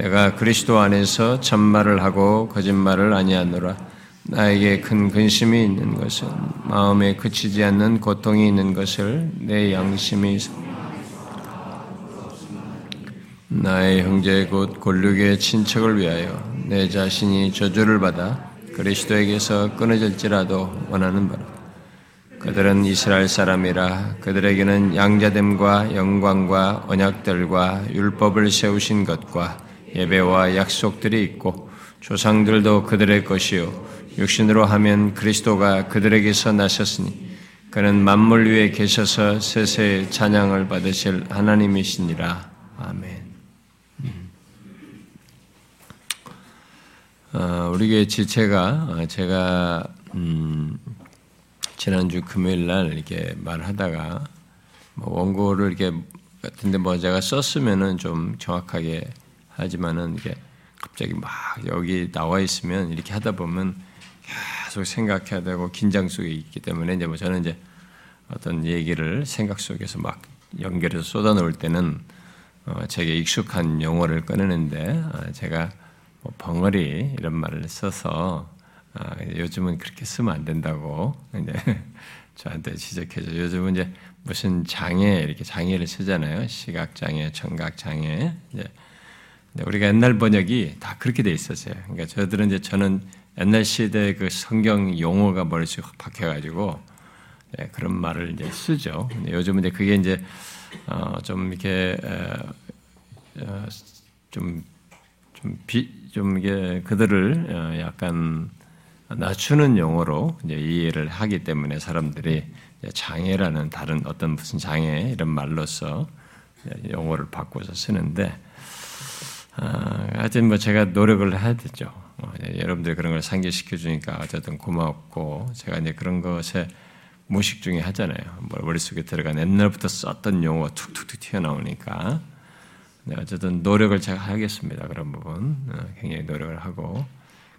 내가 그리스도 안에서 참말을 하고 거짓말을 아니하노라. 나에게 큰 근심이 있는 것은 마음에 그치지 않는 고통이 있는 것을 내 양심이 나의 형제 곧 골육의 친척을 위하여 내 자신이 저주를 받아 그리스도에게서 끊어질지라도 원하는 바라. 그들은 이스라엘 사람이라 그들에게는 양자됨과 영광과 언약들과 율법을 세우신 것과 예배와 약속들이 있고 조상들도 그들의 것이요 육신으로 하면 그리스도가 그들에게서 나셨으니 그는 만물 위에 계셔서 세세의 찬양을 받으실 하나님이시니라 아멘. 어, 우리 교회 지체가 어, 제가 음, 지난주 금요일 날 이렇게 말하다가 뭐 원고를 이렇게 같은데 뭐 제가 썼으면은 좀 정확하게 하지만은 이게 갑자기 막 여기 나와 있으면 이렇게 하다 보면 계속 생각해야 되고 긴장 속에 있기 때문에 이제 뭐 저는 이제 어떤 얘기를 생각 속에서 막 연결해서 쏟아놓을 때는 어 제게 익숙한 용어를 꺼내는데 어 제가 뭐 벙어리 이런 말을 써서 아 요즘은 그렇게 쓰면 안 된다고 이제 저한테 지적해줘. 요즘은 이제 무슨 장애 이렇게 장애를 쓰잖아요. 시각 장애, 청각 장애 이제 네, 우리가 옛날 번역이 다 그렇게 돼 있었어요. 그러니까 저들은 이제 저는 옛날 시대 그 성경 용어가 머릿속에 박혀가지고 네, 그런 말을 이제 쓰죠. 요즘은 이제 그게 이제 어, 좀 이렇게 어, 좀, 좀, 비, 좀 이게 그들을 어, 약간 낮추는 용어로 이제 이해를 하기 때문에 사람들이 장애라는 다른 어떤 무슨 장애 이런 말로서 용어를 바꿔서 쓰는데 아, 하여튼 뭐 제가 노력을 해야 되죠. 어, 여러분들 그런 걸 상기시켜 주니까 어쨌든 고맙고 제가 이제 그런 것에 무식 중에 하잖아요. 뭐 머릿속에 들어간 옛날부터 썼던 용어 툭툭툭 튀어나오니까 네, 어쨌든 노력을 제가 하겠습니다. 그런 부분 어, 굉장히 노력을 하고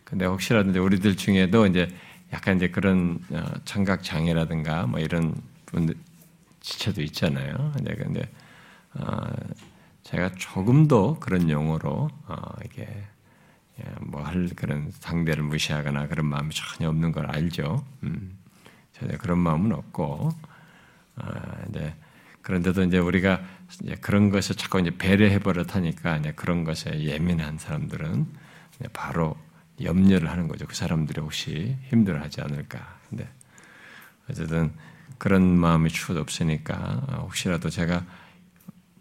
근데 혹시라도 우리들 중에도 이제 약간 이제 그런 어, 청각 장애라든가 뭐 이런 분들 지체도 있잖아요. 근데 제가 조금 더 그런 용어로 어, 이게 예, 뭐할 그런 상대를 무시하거나 그런 마음이 전혀 없는 걸 알죠. 음, 전혀 그런 마음은 없고, 아, 이제 그런데도 이제 우리가 이제 그런 것을 자꾸 이제 배려해 버릇하니까 이제 그런 것에 예민한 사람들은 바로 염려를 하는 거죠. 그 사람들이 혹시 힘들어하지 않을까. 근데 어쨌든 그런 마음이 추도 없으니까 어, 혹시라도 제가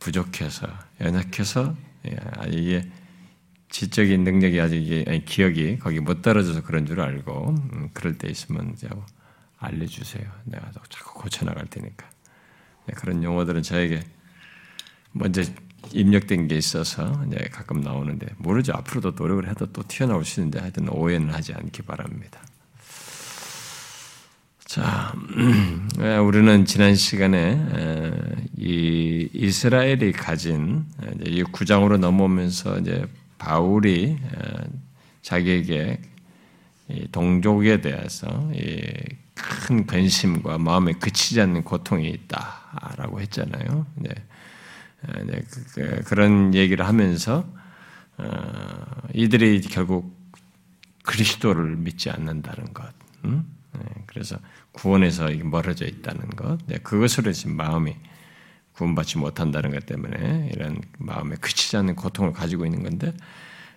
부족해서 연약해서 예, 이게 지적인 능력이 아직 아니, 기억이 거기 못 떨어져서 그런 줄 알고 음, 그럴 때 있으면 이제 알려주세요. 내가 자꾸 고쳐 나갈 테니까 네, 그런 용어들은 저에게 먼저 입력된 게 있어서 이제 가끔 나오는데 모르죠. 앞으로도 노력을 해도 또 튀어나올 수 있는데 하여튼 오해는 하지 않기 바랍니다. 자, 예, 우리는 지난 시간에 이 이스라엘이 가진 이 구장으로 넘어오면서 이제 바울이 자기에게 동족에 대해서 큰 근심과 마음에 그치지 않는 고통이 있다라고 했잖아요. 그, 그, 그런 얘기를 하면서 어, 이들이 결국 그리스도를 믿지 않는다는 것. 네, 그래서 구원에서 멀어져 있다는 것, 네, 그것으로 지금 마음이 구원받지 못한다는 것 때문에 이런 마음에 그치지 않는 고통을 가지고 있는 건데,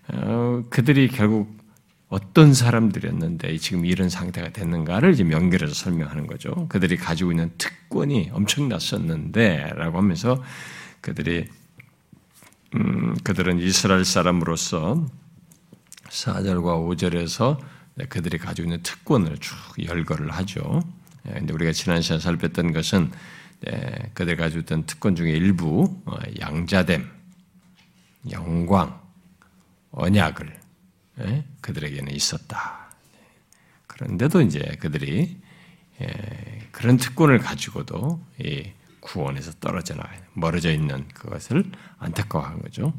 어, 그들이 결국 어떤 사람들이었는데 지금 이런 상태가 됐는가를 지금 연결해서 설명하는 거죠. 그들이 가지고 있는 특권이 엄청났었는데라고 하면서 그들이 음, 그들은 이스라엘 사람으로서 4절과 5절에서 네, 그들이 가지고 있는 특권을 쭉 열거를 하죠. 근데 예, 우리가 지난 시간 살폈던 것은 네, 그들이 가지고 있던 특권 중에 일부 어, 양자됨, 영광, 언약을 예, 그들에게는 있었다. 그런데도 이제 그들이 예, 그런 특권을 가지고도 구원에서 떨어져 나가 멀어져 있는 그것을 안타까워한 거죠.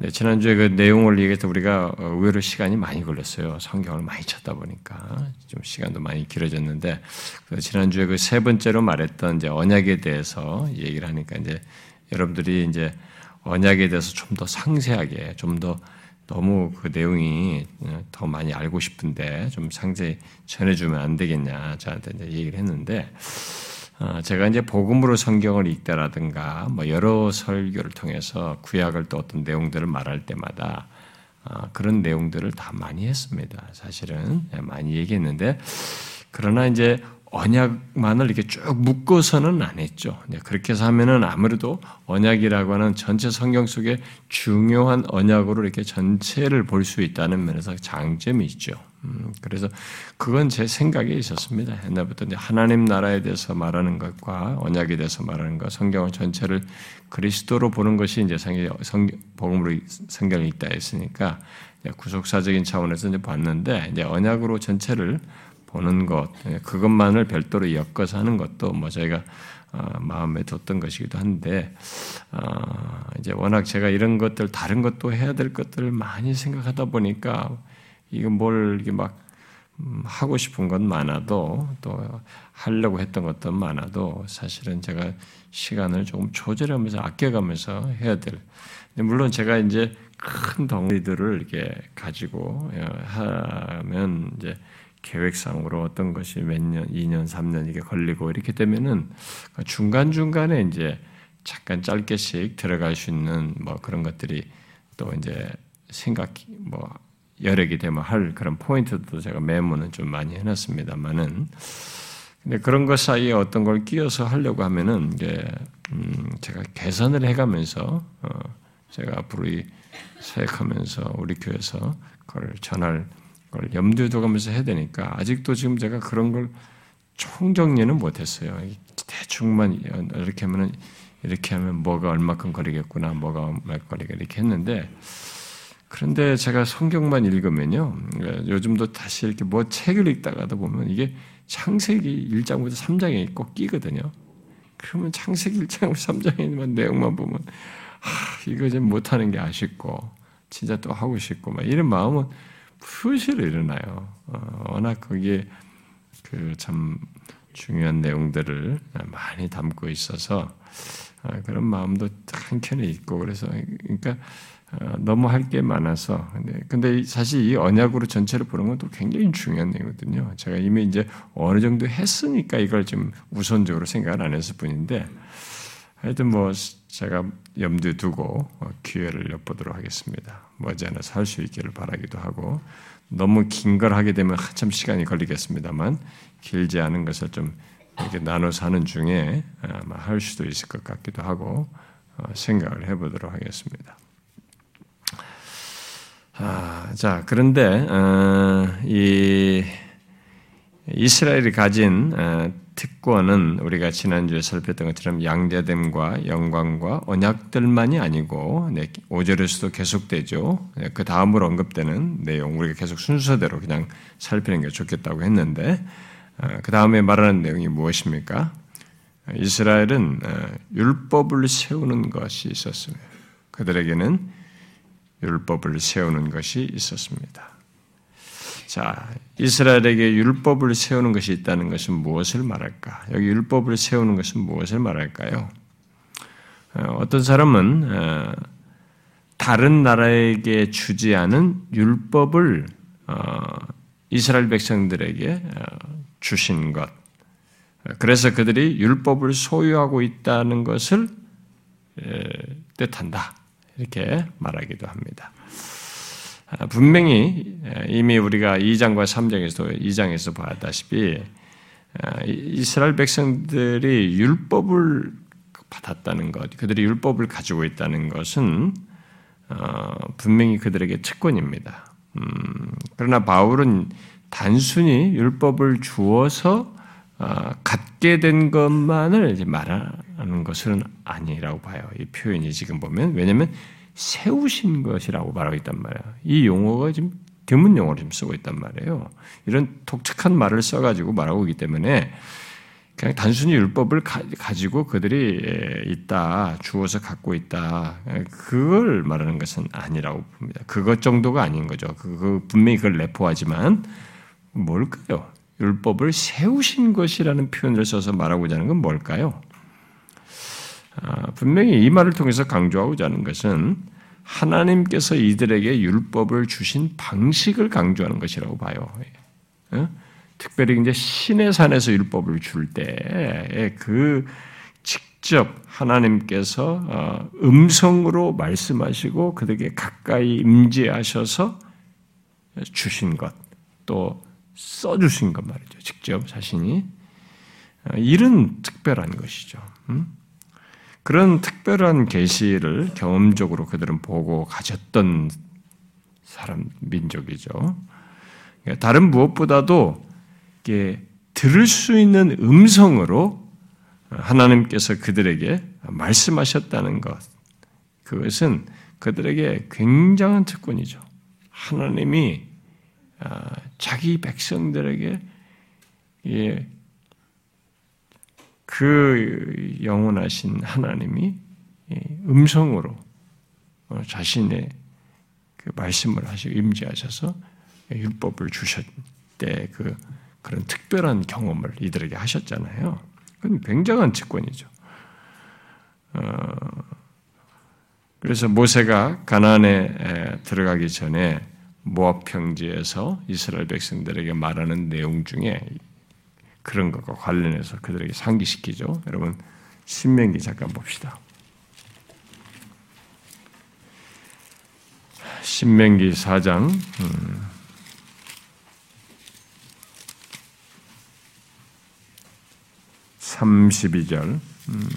네, 지난주에 그 내용을 얘기해서 우리가 의외로 시간이 많이 걸렸어요. 성경을 많이 찾다 보니까 좀 시간도 많이 길어졌는데 그 지난주에 그 세 번째로 말했던 이제 언약에 대해서 얘기를 하니까 이제 여러분들이 이제 언약에 대해서 좀 더 상세하게 좀 더 너무 그 내용이 더 많이 알고 싶은데 좀 상세히 전해주면 안 되겠냐 저한테 이제 얘기를 했는데 어, 제가 이제 복음으로 성경을 읽다라든가 뭐 여러 설교를 통해서 구약을 또 어떤 내용들을 말할 때마다 어, 그런 내용들을 다 많이 했습니다. 사실은 예, 많이 얘기했는데 그러나 이제 언약만을 이렇게 쭉 묶어서는 안 했죠. 그렇게 해서 하면은 아무래도 언약이라고 하는 전체 성경 속에 중요한 언약으로 이렇게 전체를 볼 수 있다는 면에서 장점이 있죠. 음, 그래서 그건 제 생각에 있었습니다. 옛날부터 이제 하나님 나라에 대해서 말하는 것과 언약에 대해서 말하는 것, 성경 전체를 그리스도로 보는 것이 이제 성경, 복음으로 성경을 읽다 했으니까 구속사적인 차원에서 이제 봤는데 이제 언약으로 전체를 보는 것, 예, 그것만을 별도로 엮어서 하는 것도 뭐 저희가 어, 마음에 뒀던 것이기도 한데 어, 이제 워낙 제가 이런 것들 다른 것도 해야 될 것들을 많이 생각하다 보니까 이거 뭘 이렇게 막 음, 하고 싶은 건 많아도 또 하려고 했던 것도 많아도 사실은 제가 시간을 조금 조절하면서 아껴가면서 해야 될. 물론 제가 이제 큰 덩어리들을 이렇게 가지고 어, 하면 이제 계획상으로 어떤 것이 몇 년, 2년, 3년 이게 걸리고 이렇게 되면은 중간중간에 이제 잠깐 짧게씩 들어갈 수 있는 뭐 그런 것들이 또 이제 생각, 뭐 개 되면 할 그런 포인트도 제가 메모는 좀 많이 해놨습니다만은 근데 그런 것 사이에 어떤 걸 끼워서 하려고 하면은 이제 음 제가 계산을 해가면서 어 제가 앞으로 이 사역하면서 우리 교회에서 그걸 전할 걸 염두에 두면서 해야 되니까 아직도 지금 제가 그런 걸 총정리는 못했어요. 대충만 이렇게 하면은 이렇게 하면 뭐가 얼마큼 거리겠구나, 뭐가 얼마 거리가 이렇게 했는데 그런데 제가 성경만 읽으면요, 요즘도 다시 이렇게 뭐 책을 읽다가도 보면 이게 창세기 1장부터 3장에 꼭 끼거든요. 그러면 창세기 장부터 3장에만 내용만 보면 아, 이거 좀 못하는 게 아쉽고 진짜 또 하고 싶고 막 이런 마음은 수시로 일어나요. 어, 워낙 거기에 그 참 중요한 내용들을 많이 담고 있어서 어, 그런 마음도 한켠에 있고 그래서 그러니까 어, 너무 할 게 많아서 근데, 사실 이 언약으로 전체를 보는 것도 굉장히 중요한 내용이거든요. 제가 이미 이제 어느 정도 했으니까 이걸 좀 우선적으로 생각을 안 했을 뿐인데 하여튼 뭐 제가 염두에 두고 기회를 엿보도록 하겠습니다. 머지않아서 할수 있기를 바라기도 하고 너무 긴 걸 하게 되면 한참 시간이 걸리겠습니다만 길지 않은 것을 좀 이렇게 나눠서 하는 중에 아마 할 수도 있을 것 같기도 하고 어, 생각을 해보도록 하겠습니다. 아, 자 그런데 어, 이 이스라엘이 가진 어, 특권은 우리가 지난주에 살폈던 것처럼 양자됨과 영광과 언약들만이 아니고 5절에서도 계속되죠. 네, 그 다음으로 언급되는 내용 우리가 계속 순서대로 그냥 살피는 게 좋겠다고 했는데 어, 그 다음에 말하는 내용이 무엇입니까? 이스라엘은 어, 율법을 세우는 것이 있었습니다. 그들에게는 율법을 세우는 것이 있었습니다. 자, 이스라엘에게 율법을 세우는 것이 있다는 것은 무엇을 말할까? 여기 율법을 세우는 것은 무엇을 말할까요? 어, 어떤 사람은 어, 다른 나라에게 주지 않은 율법을 어, 이스라엘 백성들에게 주신 것. 그래서 그들이 율법을 소유하고 있다는 것을 뜻한다. 이렇게 말하기도 합니다. 아, 분명히 이미 우리가 2장과 3장에서 2장에서 봤다시피 아, 이스라엘 백성들이 율법을 받았다는 것, 그들이 율법을 가지고 있다는 것은 어, 분명히 그들에게 특권입니다. 음, 그러나 바울은 단순히 율법을 주어서 어, 갖게 된 것만을 말하 는 것은 아니라고 봐요. 이 표현이 지금 보면 왜냐하면 세우신 것이라고 말하고 있단 말이에요. 이 용어가 지금 드문 용어로 지금 쓰고 있단 말이에요. 이런 독특한 말을 써가지고 말하고 있기 때문에 그냥 단순히 율법을 가, 지고 그들이 있다, 주어서 갖고 있다, 그걸 말하는 것은 아니라고 봅니다. 그것 정도가 아닌 거죠. 그, 그 분명히 그걸 내포하지만 뭘까요? 율법을 세우신 것이라는 표현을 써서 말하고자 하는 건 뭘까요? 아, 분명히 이 말을 통해서 강조하고자 하는 것은 하나님께서 이들에게 율법을 주신 방식을 강조하는 것이라고 봐요. 어? 특별히 이제 신의 산에서 율법을 줄 때 그 직접 하나님께서 어, 음성으로 말씀하시고 그들에게 가까이 임재하셔서 주신 것, 또 써주신 것 말이죠. 직접 자신이 어, 이런 특별한 것이죠. 음? 그런 특별한 계시를 경험적으로 그들은 보고 가졌던 사람 민족이죠. 그러니까 다른 무엇보다도 들을 수 있는 음성으로 하나님께서 그들에게 말씀하셨다는 것, 그것은 그들에게 굉장한 특권이죠. 하나님이 아, 자기 백성들에게 그 영원하신 하나님이 음성으로 어, 자신의 그 말씀을 하시고 임재하셔서 율법을 주셨 때그 그런 특별한 경험을 이들에게 하셨잖아요. 그건 굉장한 직권이죠. 어, 그래서 모세가 가나안에 들어가기 전에 모압 평지에서 이스라엘 백성들에게 말하는 내용 중에 그런 것과 관련해서 그들에게 상기시키죠. 여러분 신명기 잠깐 봅시다. 신명기 4장 음, 32절 음.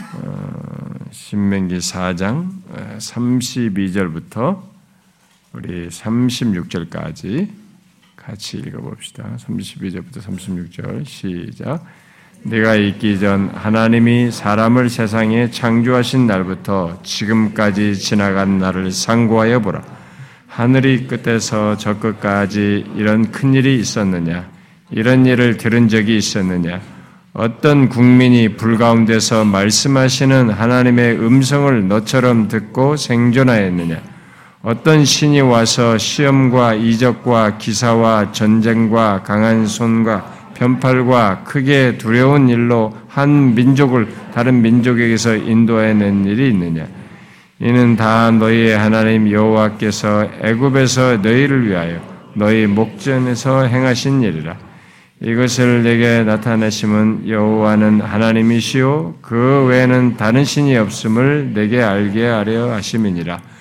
어, 신명기 4장 32절부터 우리 36절까지 같이 읽어봅시다. 32절부터 36절 시작. 내가 있기 전 하나님이 사람을 세상에 창조하신 날부터 지금까지 지나간 날을 상고하여 보라. 하늘이 끝에서 저 끝까지 이런 큰 일이 있었느냐? 이런 일을 들은 적이 있었느냐? 어떤 국민이 불 가운데서 말씀하시는 하나님의 음성을 너처럼 듣고 생존하였느냐? 어떤 신이 와서 시험과 이적과 기사와 전쟁과 강한 손과 편팔과 크게 두려운 일로 한 민족을 다른 민족에게서 인도해낸 일이 있느냐? 이는 다 너희의 하나님 여호와께서 애굽에서 너희를 위하여 너희 목전에서 행하신 일이라. 이것을 내게 나타내심은 여호와는 하나님이시요 그 외에는 다른 신이 없음을 내게 알게 하려 하심이니라.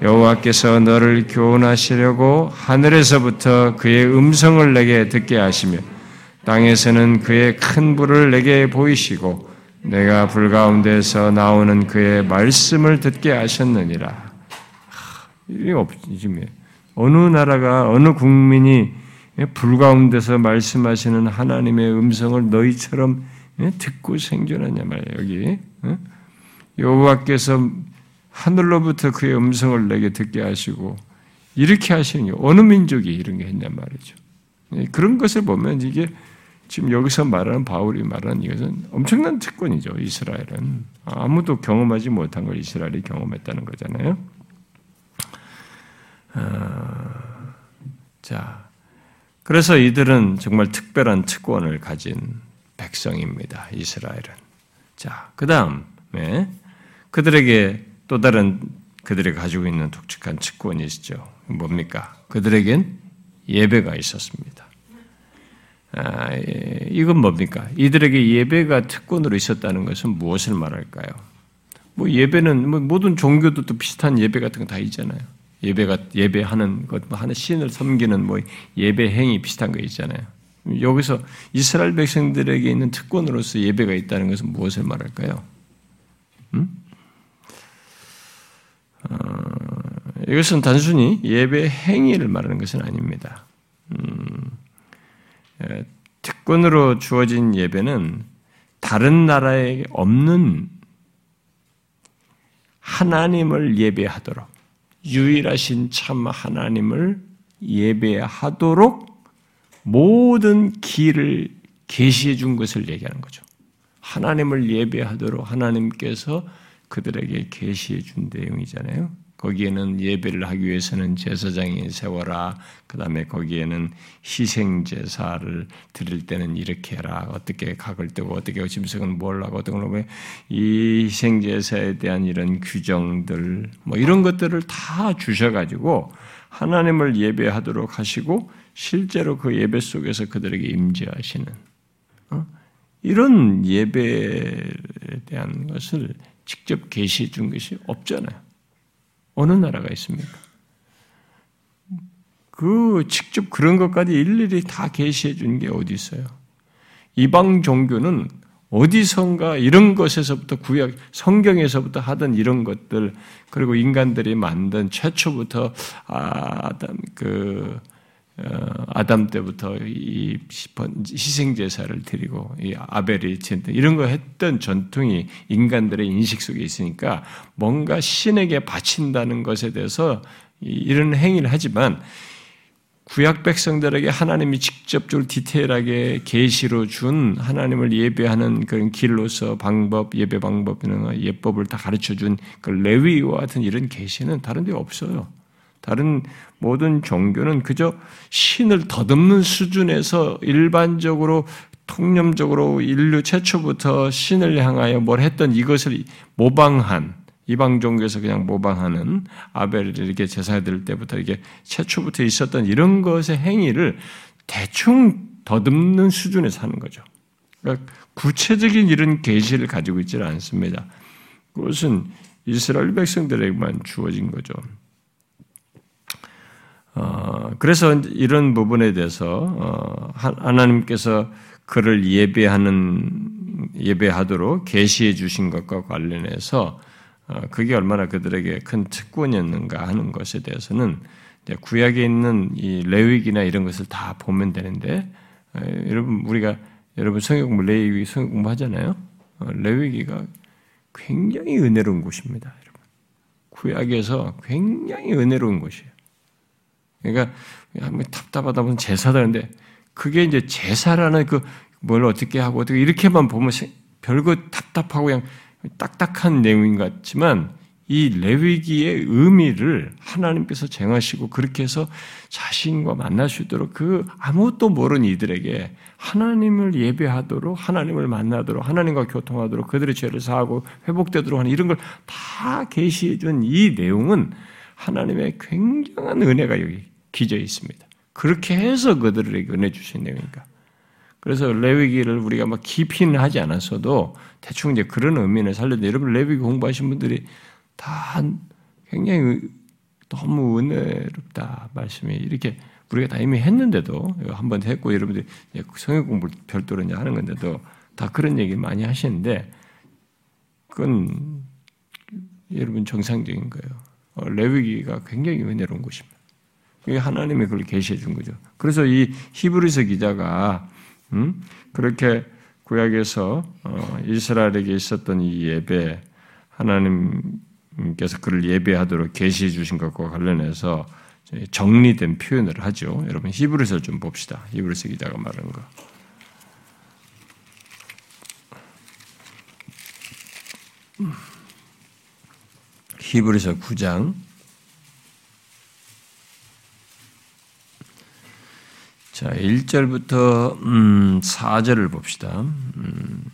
여호와께서 너를 교훈하시려고 하늘에서부터 그의 음성을 내게 듣게 하시며 땅에서는 그의 큰 불을 내게 보이시고 내가 불 가운데서 나오는 그의 말씀을 듣게 하셨느니라. 이게 없지 어느 나라가 어느 국민이 불 가운데서 말씀하시는 하나님의 음성을 너희처럼 듣고 생존하냐 말이에요. 여기 여호와께서 하늘로부터 그의 음성을 내게 듣게 하시고 이렇게 하시는 게 어느 민족이 이런 게 했냔 말이죠. 그런 것을 보면 이게 지금 여기서 말하는 바울이 말하는 이것은 엄청난 특권이죠. 이스라엘은 아무도 경험하지 못한 걸 이스라엘이 경험했다는 거잖아요. 어, 자, 그래서 이들은 정말 특별한 특권을 가진 백성입니다. 이스라엘은. 자, 그 다음에 그들에게 또 다른 그들이 가지고 있는 독특한 특권이 있죠. 뭡니까? 그들에겐 예배가 있었습니다. 아, 예, 이건 뭡니까? 이들에게 예배가 특권으로 있었다는 것은 무엇을 말할까요? 뭐 예배는 뭐 모든 종교도 또 비슷한 예배 같은 거 다 있잖아요. 예배가 예배하는 것, 뭐 하는 신을 섬기는 뭐 예배 행위 비슷한 거 있잖아요. 여기서 이스라엘 백성들에게 있는 특권으로서 예배가 있다는 것은 무엇을 말할까요? 음? 어, 이것은 단순히 예배 행위를 말하는 것은 아닙니다. 음, 특권으로 주어진 예배는 다른 나라에 없는 하나님을 예배하도록 유일하신 참 하나님을 예배하도록 모든 길을 계시해 준 것을 얘기하는 거죠. 하나님을 예배하도록 하나님께서 그들에게 계시해 준 내용이잖아요. 거기에는 예배를 하기 위해서는 제사장이 세워라. 그 다음에 거기에는 희생 제사를 드릴 때는 이렇게 해라. 어떻게 각을 뜨고 어떻게 짐승은 뭘 하고 어떤 걸이 희생 제사에 대한 이런 규정들 뭐 이런 것들을 다 주셔가지고 하나님을 예배하도록 하시고 실제로 그 예배 속에서 그들에게 임재하시는 어? 이런 예배에 대한 것을 직접 계시해 준 것이 없잖아요. 어느 나라가 있습니까? 그 직접 그런 것까지 일일이 다 계시해 준 게 어디 있어요? 이방 종교는 어디선가 이런 것에서부터 구약 성경에서부터 하던 이런 것들 그리고 인간들이 만든 최초부터 아담 그 어, 아담 때부터 이 희생 제사를 드리고 이 아벨이 진다 이런 거 했던 전통이 인간들의 인식 속에 있으니까 뭔가 신에게 바친다는 것에 대해서 이런 행위를 하지만 구약 백성들에게 하나님이 직접적으로 디테일하게 계시로 준 하나님을 예배하는 그런 길로서 방법, 예배 방법 이런 예법을 다 가르쳐 준그 레위와 같은 이런 계시는 다른 데 없어요. 다른 모든 종교는 그저 신을 더듬는 수준에서 일반적으로 통념적으로 인류 최초부터 신을 향하여 뭘 했던 이것을 모방한 이방 종교에서 그냥 모방하는 아벨을 이렇게 제사 드릴 때부터 이게 최초부터 있었던 이런 것의 행위를 대충 더듬는 수준에서 하는 거죠. 그러니까 구체적인 이런 계시를 가지고 있지는 않습니다. 그것은 이스라엘 백성들에게만 주어진 거죠. 어, 그래서 이런 부분에 대해서 어, 하나님께서 그를 예배하는 예배하도록 계시해 주신 것과 관련해서 어, 그게 얼마나 그들에게 큰 특권이었는가 하는 것에 대해서는 구약에 있는 이 레위기나 이런 것을 다 보면 되는데 여러분 우리가 여러분 성경 공부 레위기 성경 공부 하잖아요. 레위기가 굉장히 은혜로운 곳입니다. 여러분. 구약에서 굉장히 은혜로운 곳이에요. 그러니까 뭐 답답하다 보면 제사다 근데 그게 이제 제사라는 그 뭘 어떻게 하고 어떻게 이렇게만 보면 별거 답답하고 그냥 딱딱한 내용인 것 같지만 이 레위기의 의미를 하나님께서 정하시고 그렇게 해서 자신과 만날 수 있도록 그 아무것도 모르는 이들에게 하나님을 예배하도록 하나님을 만나도록 하나님과 교통하도록 그들의 죄를 사하고 회복되도록 하는 이런 걸 다 계시해 준 이 내용은 하나님의 굉장한 은혜가 여기 기져 있습니다. 그렇게 해서 그들에게 은혜 주신 내용이니까. 그래서 레위기를 우리가 막 깊이는 하지 않았어도 대충 이제 그런 의미를 살려도 여러분 레위기 공부하신 분들이 다 굉장히 너무 은혜롭다 말씀이 이렇게 우리가 다 이미 했는데도 한 번 했고 여러분들이 성경 공부 별도로 이제 하는 건데도 다 그런 얘기 많이 하시는데 그건 여러분 정상적인 거예요. 어, 레위기가 굉장히 은혜로운 곳입니다. 하나님이 그걸 계시해 준 거죠. 그래서 이 히브리서 기자가 음? 그렇게 구약에서 어, 이스라엘에게 있었던 이 예배 하나님께서 그를 예배하도록 계시해 주신 것과 관련해서 정리된 표현을 하죠. 여러분 히브리서 좀 봅시다. 히브리서 기자가 말하는 거. 히브리서 9장 자, 1절부터 음, 4절을 봅시다. 음,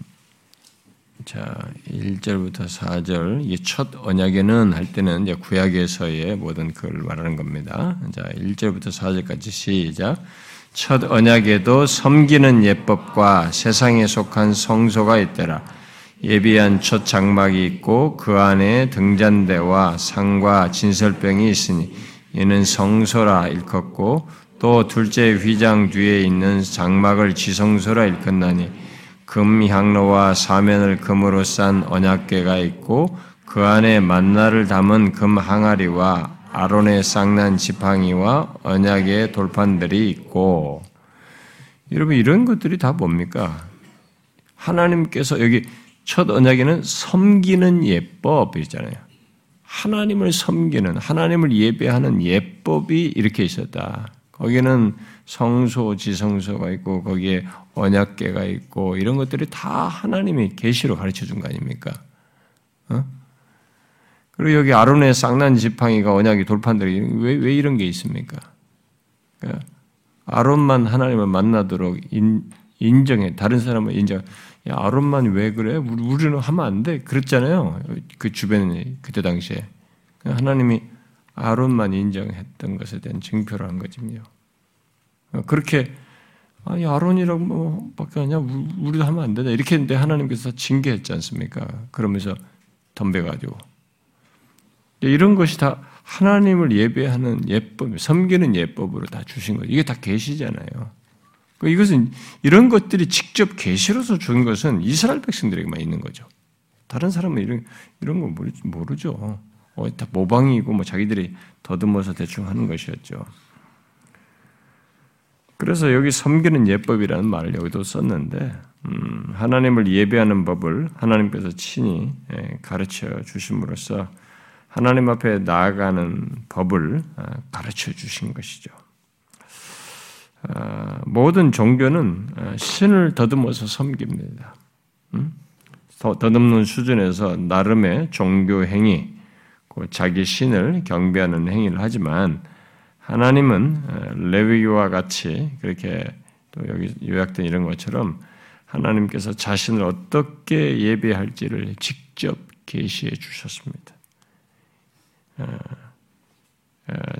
자, 1절부터 4절. 이 첫 언약에는 할 때는 이제 구약에서의 모든 그걸 말하는 겁니다. 자, 1절부터 4절까지 시작. 첫 언약에도 섬기는 예법과 세상에 속한 성소가 있더라. 예비한 첫 장막이 있고 그 안에 등잔대와 상과 진설병이 있으니 이는 성소라 일컫고 또 둘째 휘장 뒤에 있는 장막을 지성소라 일컫나니 금 향로와 사면을 금으로 싼 언약궤가 있고 그 안에 만나를 담은 금 항아리와 아론의 쌍난 지팡이와 언약의 돌판들이 있고 여러분 이런 것들이 다 뭡니까? 하나님께서 여기 첫 언약에는 섬기는 예법이잖아요. 하나님을 섬기는 하나님을 예배하는 예법이 이렇게 있었다. 거기는 성소, 지성소가 있고 거기에 언약계가 있고 이런 것들이 다 하나님이 계시로 가르쳐 준 거 아닙니까? 어? 그리고 여기 아론의 쌍난 지팡이가 언약이 돌판들이 왜, 왜 이런 게 있습니까? 그러니까 아론만 하나님을 만나도록 인, 인정해. 다른 사람은 인정. 야, 아론만 왜 그래? 우리는 하면 안 돼. 그랬잖아요. 그 주변에, 그때 당시에. 하나님이 아론만 인정했던 것에 대한 증표를 한 거지요. 그렇게, 아니, 아론이라고 뭐, 밖에 하냐? 우리도 하면 안 되냐? 이렇게 했는데 하나님께서 징계했지 않습니까? 그러면서 덤벼가지고. 이런 것이 다 하나님을 예배하는 예법, 섬기는 예법으로 다 주신 거죠. 이게 다 계시잖아요. 그 이것은 이런 것들이 직접 계시로서 준 것은 이스라엘 백성들에게만 있는 거죠. 다른 사람은 이런 이런 거 모르죠. 어, 다 모방이고 뭐 자기들이 더듬어서 대충 하는 것이었죠. 그래서 여기 섬기는 예법이라는 말을 여기도 썼는데 음, 하나님을 예배하는 법을 하나님께서 친히 예, 가르쳐 주심으로써 하나님 앞에 나아가는 법을 아, 가르쳐 주신 것이죠. 아, 모든 종교는 아, 신을 더듬어서 섬깁니다. 음? 더듬는 수준에서 나름의 종교 행위, 자기 신을 경배하는 행위를 하지만 하나님은 레위기와 같이 그렇게 또 여기 요약된 이런 것처럼 하나님께서 자신을 어떻게 예배할지를 직접 계시해 주셨습니다.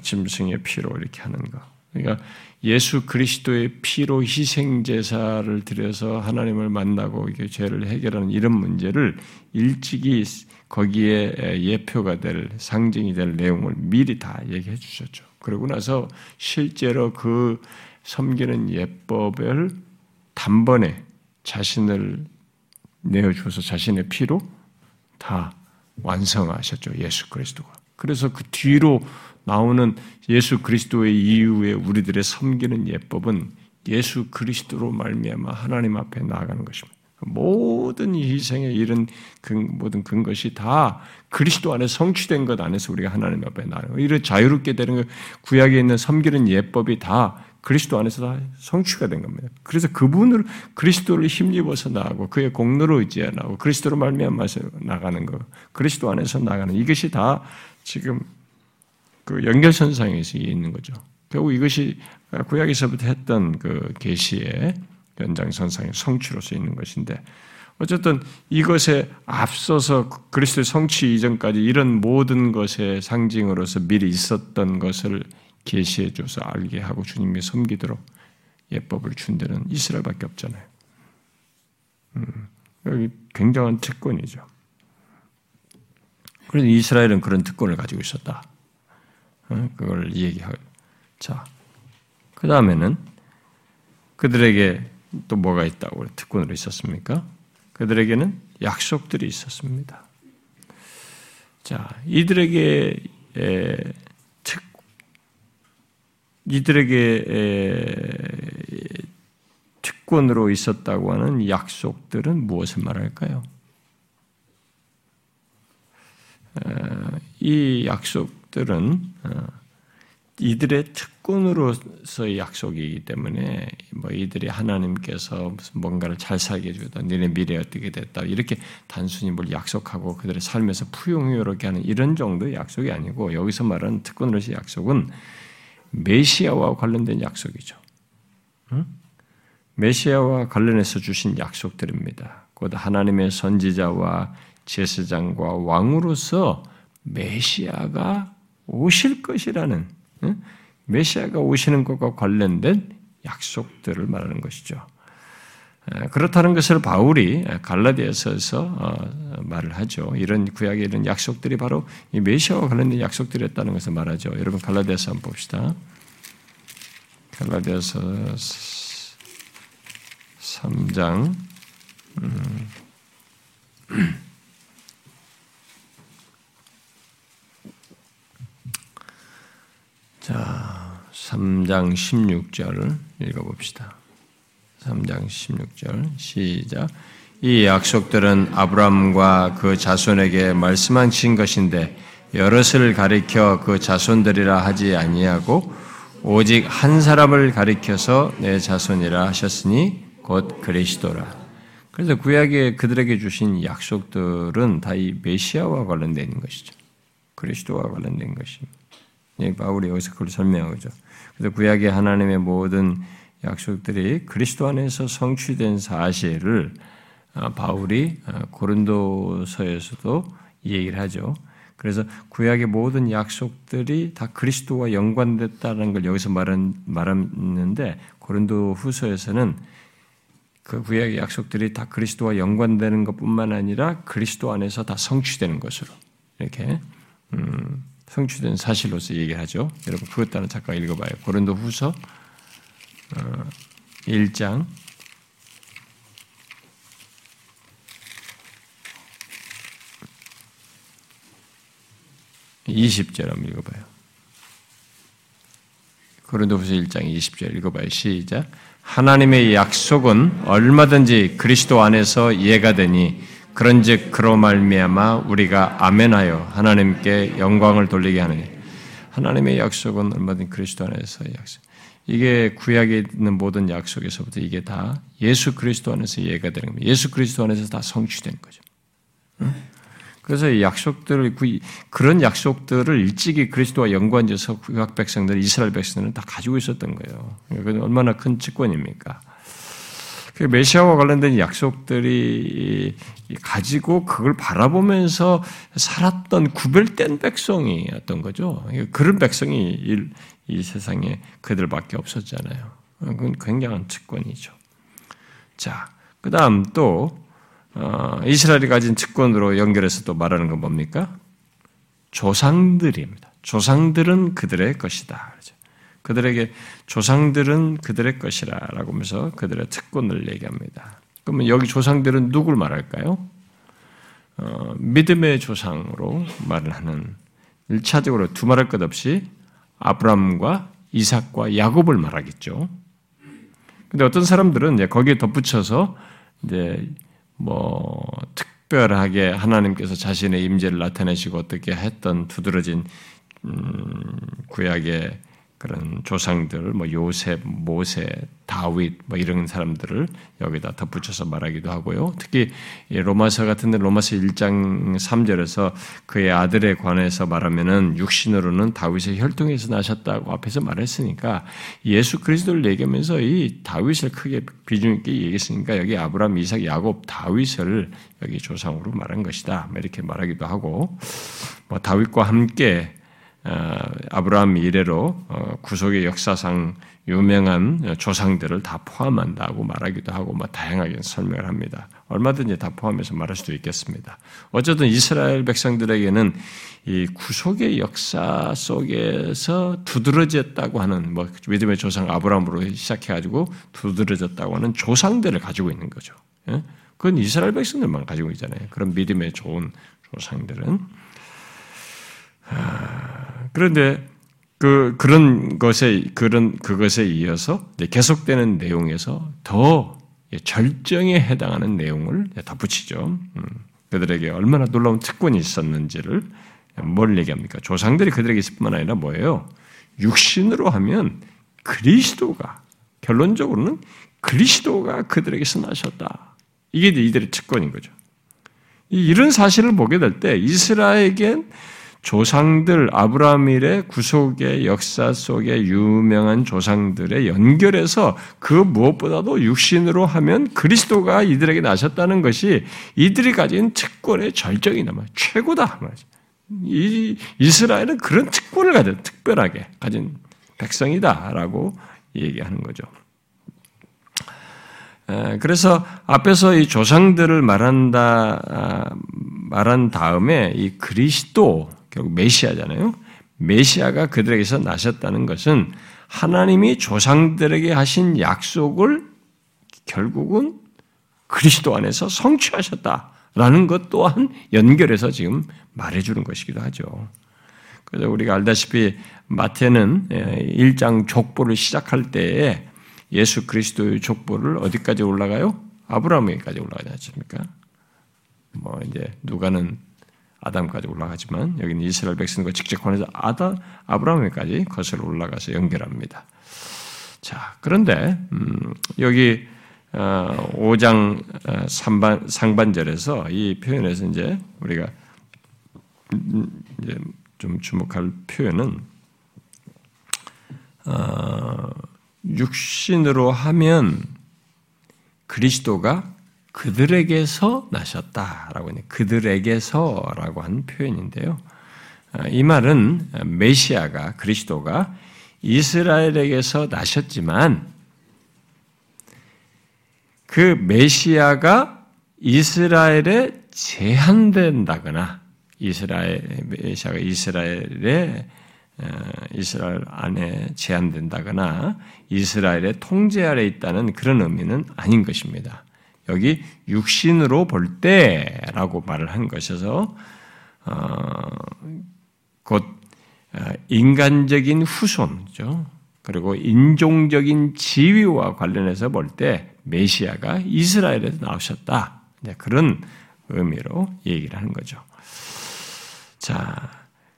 짐승의 피로 이렇게 하는 거. 그러니까 예수 그리스도의 피로 희생 제사를 드려서 하나님을 만나고 이게 죄를 해결하는 이런 문제를 일찍이 거기에 예표가 될 상징이 될 내용을 미리 다 얘기해 주셨죠. 그러고 나서 실제로 그 섬기는 예법을 단번에 자신을 내어 주어서 자신의 피로 다 완성하셨죠. 예수 그리스도가. 그래서 그 뒤로 나오는 예수 그리스도의 이후에 우리들의 섬기는 예법은 예수 그리스도로 말미암아 하나님 앞에 나아가는 것입니다. 모든 희생의 이런 모든 근것이 다 그리스도 안에 성취된 것 안에서 우리가 하나님 앞에 나아가는 이런 자유롭게 되는 것, 구약에 있는 섬기는 예법이 다 그리스도 안에서 다 성취가 된 겁니다. 그래서 그분을 그리스도를 힘입어서 나가고 그의 공로로 의지해 나고 그리스도로 말미암아서 나가는 것, 그리스도 안에서 나가는 이것이 다 지금 그 연결선상에서 있는 거죠. 결국 이것이 구약에서부터 했던 그 계시의 연장선상의 성취로서 있는 것인데 어쨌든 이것에 앞서서 그리스도의 성취 이전까지 이런 모든 것의 상징으로서 미리 있었던 것을 계시해 줘서 알게 하고 주님이 섬기도록 예법을 준 데는 이스라엘밖에 없잖아요. 음, 여기 굉장한 특권이죠. 그래서 이스라엘은 그런 특권을 가지고 있었다. 어, 그걸 얘기하고. 자, 그 다음에는 그들에게 또 뭐가 있다고 특권으로 있었습니까? 그들에게는 약속들이 있었습니다. 자, 이들에게 특, 이들에게 특권으로 있었다고 하는 약속들은 무엇을 말할까요? 이 약속 들은 어, 이들의 특권으로서의 약속이기 때문에 뭐 이들이 하나님께서 무슨 뭔가를 잘 살게 해주다, 너네 미래 어떻게 됐다 이렇게 단순히 뭘 약속하고 그들의 삶에서 풍요롭게 하는 이런 정도의 약속이 아니고 여기서 말하는 특권으로서의 약속은 메시아와 관련된 약속이죠. 응? 메시아와 관련해서 주신 약속들입니다. 곧 하나님의 선지자와 제사장과 왕으로서 메시아가 오실 것이라는 메시아가 오시는 것과 관련된 약속들을 말하는 것이죠. 그렇다는 것을 바울이 갈라디아서에서 어, 말을 하죠. 이런 구약의 이런 약속들이 바로 이 메시아와 관련된 약속들이었다는 것을 말하죠. 여러분 갈라디아서 한번 봅시다. 갈라디아서 3장 음. 자, 3장 16절 읽어봅시다. 3장 16절 시작. 이 약속들은 아브라함과 그 자손에게 말씀하신 것인데 여럿을 가리켜 그 자손들이라 하지 아니하고 오직 한 사람을 가리켜서 내 자손이라 하셨으니 곧 그리스도라. 그래서 구약에 그들에게 주신 약속들은 다 이 메시아와 있는 것이죠. 그리스도와 관련된 것입니다. 바울이 여기서 그걸 설명하죠. 그래서 구약의 하나님의 모든 약속들이 그리스도 안에서 성취된 사실을 아, 바울이 아, 고린도서에서도 얘기를 하죠. 그래서 구약의 모든 약속들이 다 그리스도와 연관됐다는 걸 여기서 말한, 말했는데 고린도 후서에서는 그 구약의 약속들이 다 그리스도와 연관되는 것뿐만 아니라 그리스도 안에서 다 성취되는 것으로 이렇게 음, 성취된 사실로서 얘기하죠. 여러분 그것 따라 잠깐 읽어봐요. 고린도 후서 어, 1장 20절 한번 읽어봐요. 고린도후서 1장 20절 읽어봐요. 시작. 하나님의 약속은 얼마든지 그리스도 안에서 이해가 되니 그런즉 그로 말미암아 우리가 아멘하여 하나님께 영광을 돌리게 하느니 하나님의 약속은 얼마든지 그리스도 안에서 약속. 이게 구약에 있는 모든 약속에서부터 이게 다 예수 그리스도 안에서 이해가 되는 겁니다. 예수 그리스도 안에서 다 성취된 거죠. 그래서 이 약속들을 그런 약속들을 일찍이 그리스도와 연관지어서 구약 백성들, 이스라엘 백성들은 다 가지고 있었던 거예요. 그건 얼마나 큰 직권입니까? 그 메시아와 관련된 약속들이 가지고 그걸 바라보면서 살았던 구별된 백성이었던 거죠. 그런 백성이 이, 이 세상에 그들밖에 없었잖아요. 그건 굉장한 측권이죠. 자, 그 다음 또 어, 이스라엘이 가진 측권으로 연결해서 또 말하는 건 뭡니까? 조상들입니다. 조상들은 그들의 것이다. 그렇죠? 그들에게 조상들은 그들의 것이라라고 하면서 그들의 특권을 얘기합니다. 그러면 여기 조상들은 누굴 말할까요? 어, 믿음의 조상으로 말을 하는 1차적으로 두말할 것 없이 아브람과 이삭과 야곱을 말하겠죠. 근데 어떤 사람들은 이제 거기에 덧붙여서 이제 뭐 특별하게 하나님께서 자신의 임재를 나타내시고 어떻게 했던 두드러진 음, 구약의 그런 조상들, 뭐 요셉, 모세, 다윗, 뭐 이런 사람들을 여기다 덧붙여서 말하기도 하고요. 특히 로마서 같은 데 로마서 1장 3절에서 그의 아들에 관해서 말하면은 육신으로는 다윗의 혈통에서 나셨다고 앞에서 말했으니까 예수 그리스도를 얘기하면서 이 다윗을 크게 비중 있게 얘기했으니까 여기 아브라함, 이삭, 야곱, 다윗을 여기 조상으로 말한 것이다. 뭐 이렇게 말하기도 하고 뭐 다윗과 함께 어, 아브라함 이래로 어, 구속의 역사상 유명한 조상들을 다 포함한다고 말하기도 하고 뭐 다양하게 설명을 합니다. 얼마든지 다 포함해서 말할 수도 있겠습니다. 어쨌든 이스라엘 백성들에게는 이 구속의 역사 속에서 두드러졌다고 하는 뭐 믿음의 조상 아브라함으로 시작해가지고 두드러졌다고 하는 조상들을 가지고 있는 거죠. 예? 그건 이스라엘 백성들만 가지고 있잖아요. 그런 믿음의 좋은 조상들은 그런데 그 그런 것에 그런 그것에 이어서 계속되는 내용에서 더 절정에 해당하는 내용을 덧붙이죠. 음, 그들에게 얼마나 놀라운 특권이 있었는지를 뭘 얘기합니까? 조상들이 그들에게 있을 뿐만 아니라 뭐예요? 육신으로 하면 그리스도가 결론적으로는 그리스도가 그들에게서 나셨다. 이게 이들의 특권인 거죠. 이런 사실을 보게 될 때 이스라엘에겐 조상들 아브라함 일의 구속의 역사 속에 유명한 조상들의 연결해서 그 무엇보다도 육신으로 하면 그리스도가 이들에게 나셨다는 것이 이들이 가진 특권의 절정이나 말 최고다 말이죠. 이 이스라엘은 그런 특권을 가진 특별하게 가진 백성이다라고 얘기하는 거죠. 그래서 앞에서 이 조상들을 말한다 아, 말한 다음에 이 그리스도 결국 메시아잖아요. 메시아가 그들에게서 나셨다는 것은 하나님이 조상들에게 하신 약속을 결국은 그리스도 안에서 성취하셨다라는 것 또한 연결해서 지금 말해주는 것이기도 하죠. 그래서 우리가 알다시피 마태는 1장 족보를 시작할 때에 예수 그리스도의 족보를 어디까지 올라가요? 아브라함에까지 올라가지 않습니까? 뭐 이제 누가는 아담까지 올라가지만 여기는 이스라엘 백성과 직접 관해서 아다 아브라함에까지 거슬러 올라가서 연결합니다. 자 그런데 음, 여기 어, 5장 3반, 어, 상반절에서 이 표현에서 이제 우리가 음, 이제 좀 주목할 표현은 어, 육신으로 하면 그리스도가 그들에게서 나셨다라고 하는 그들에게서라고 한 표현인데요. 아, 이 말은 메시아가 그리스도가 이스라엘에게서 나셨지만 그 메시아가 이스라엘에 제한된다거나 이스라엘 메시아가 이스라엘에 어, 이스라엘 안에 제한된다거나 이스라엘의 통제 아래 있다는 그런 의미는 아닌 것입니다. 여기 육신으로 볼 때라고 말을 한 것이어서 어, 곧 어, 인간적인 후손죠. 그리고 인종적인 지위와 관련해서 볼 때 메시아가 이스라엘에서 나오셨다. 그런 의미로 얘기를 하는 거죠. 자,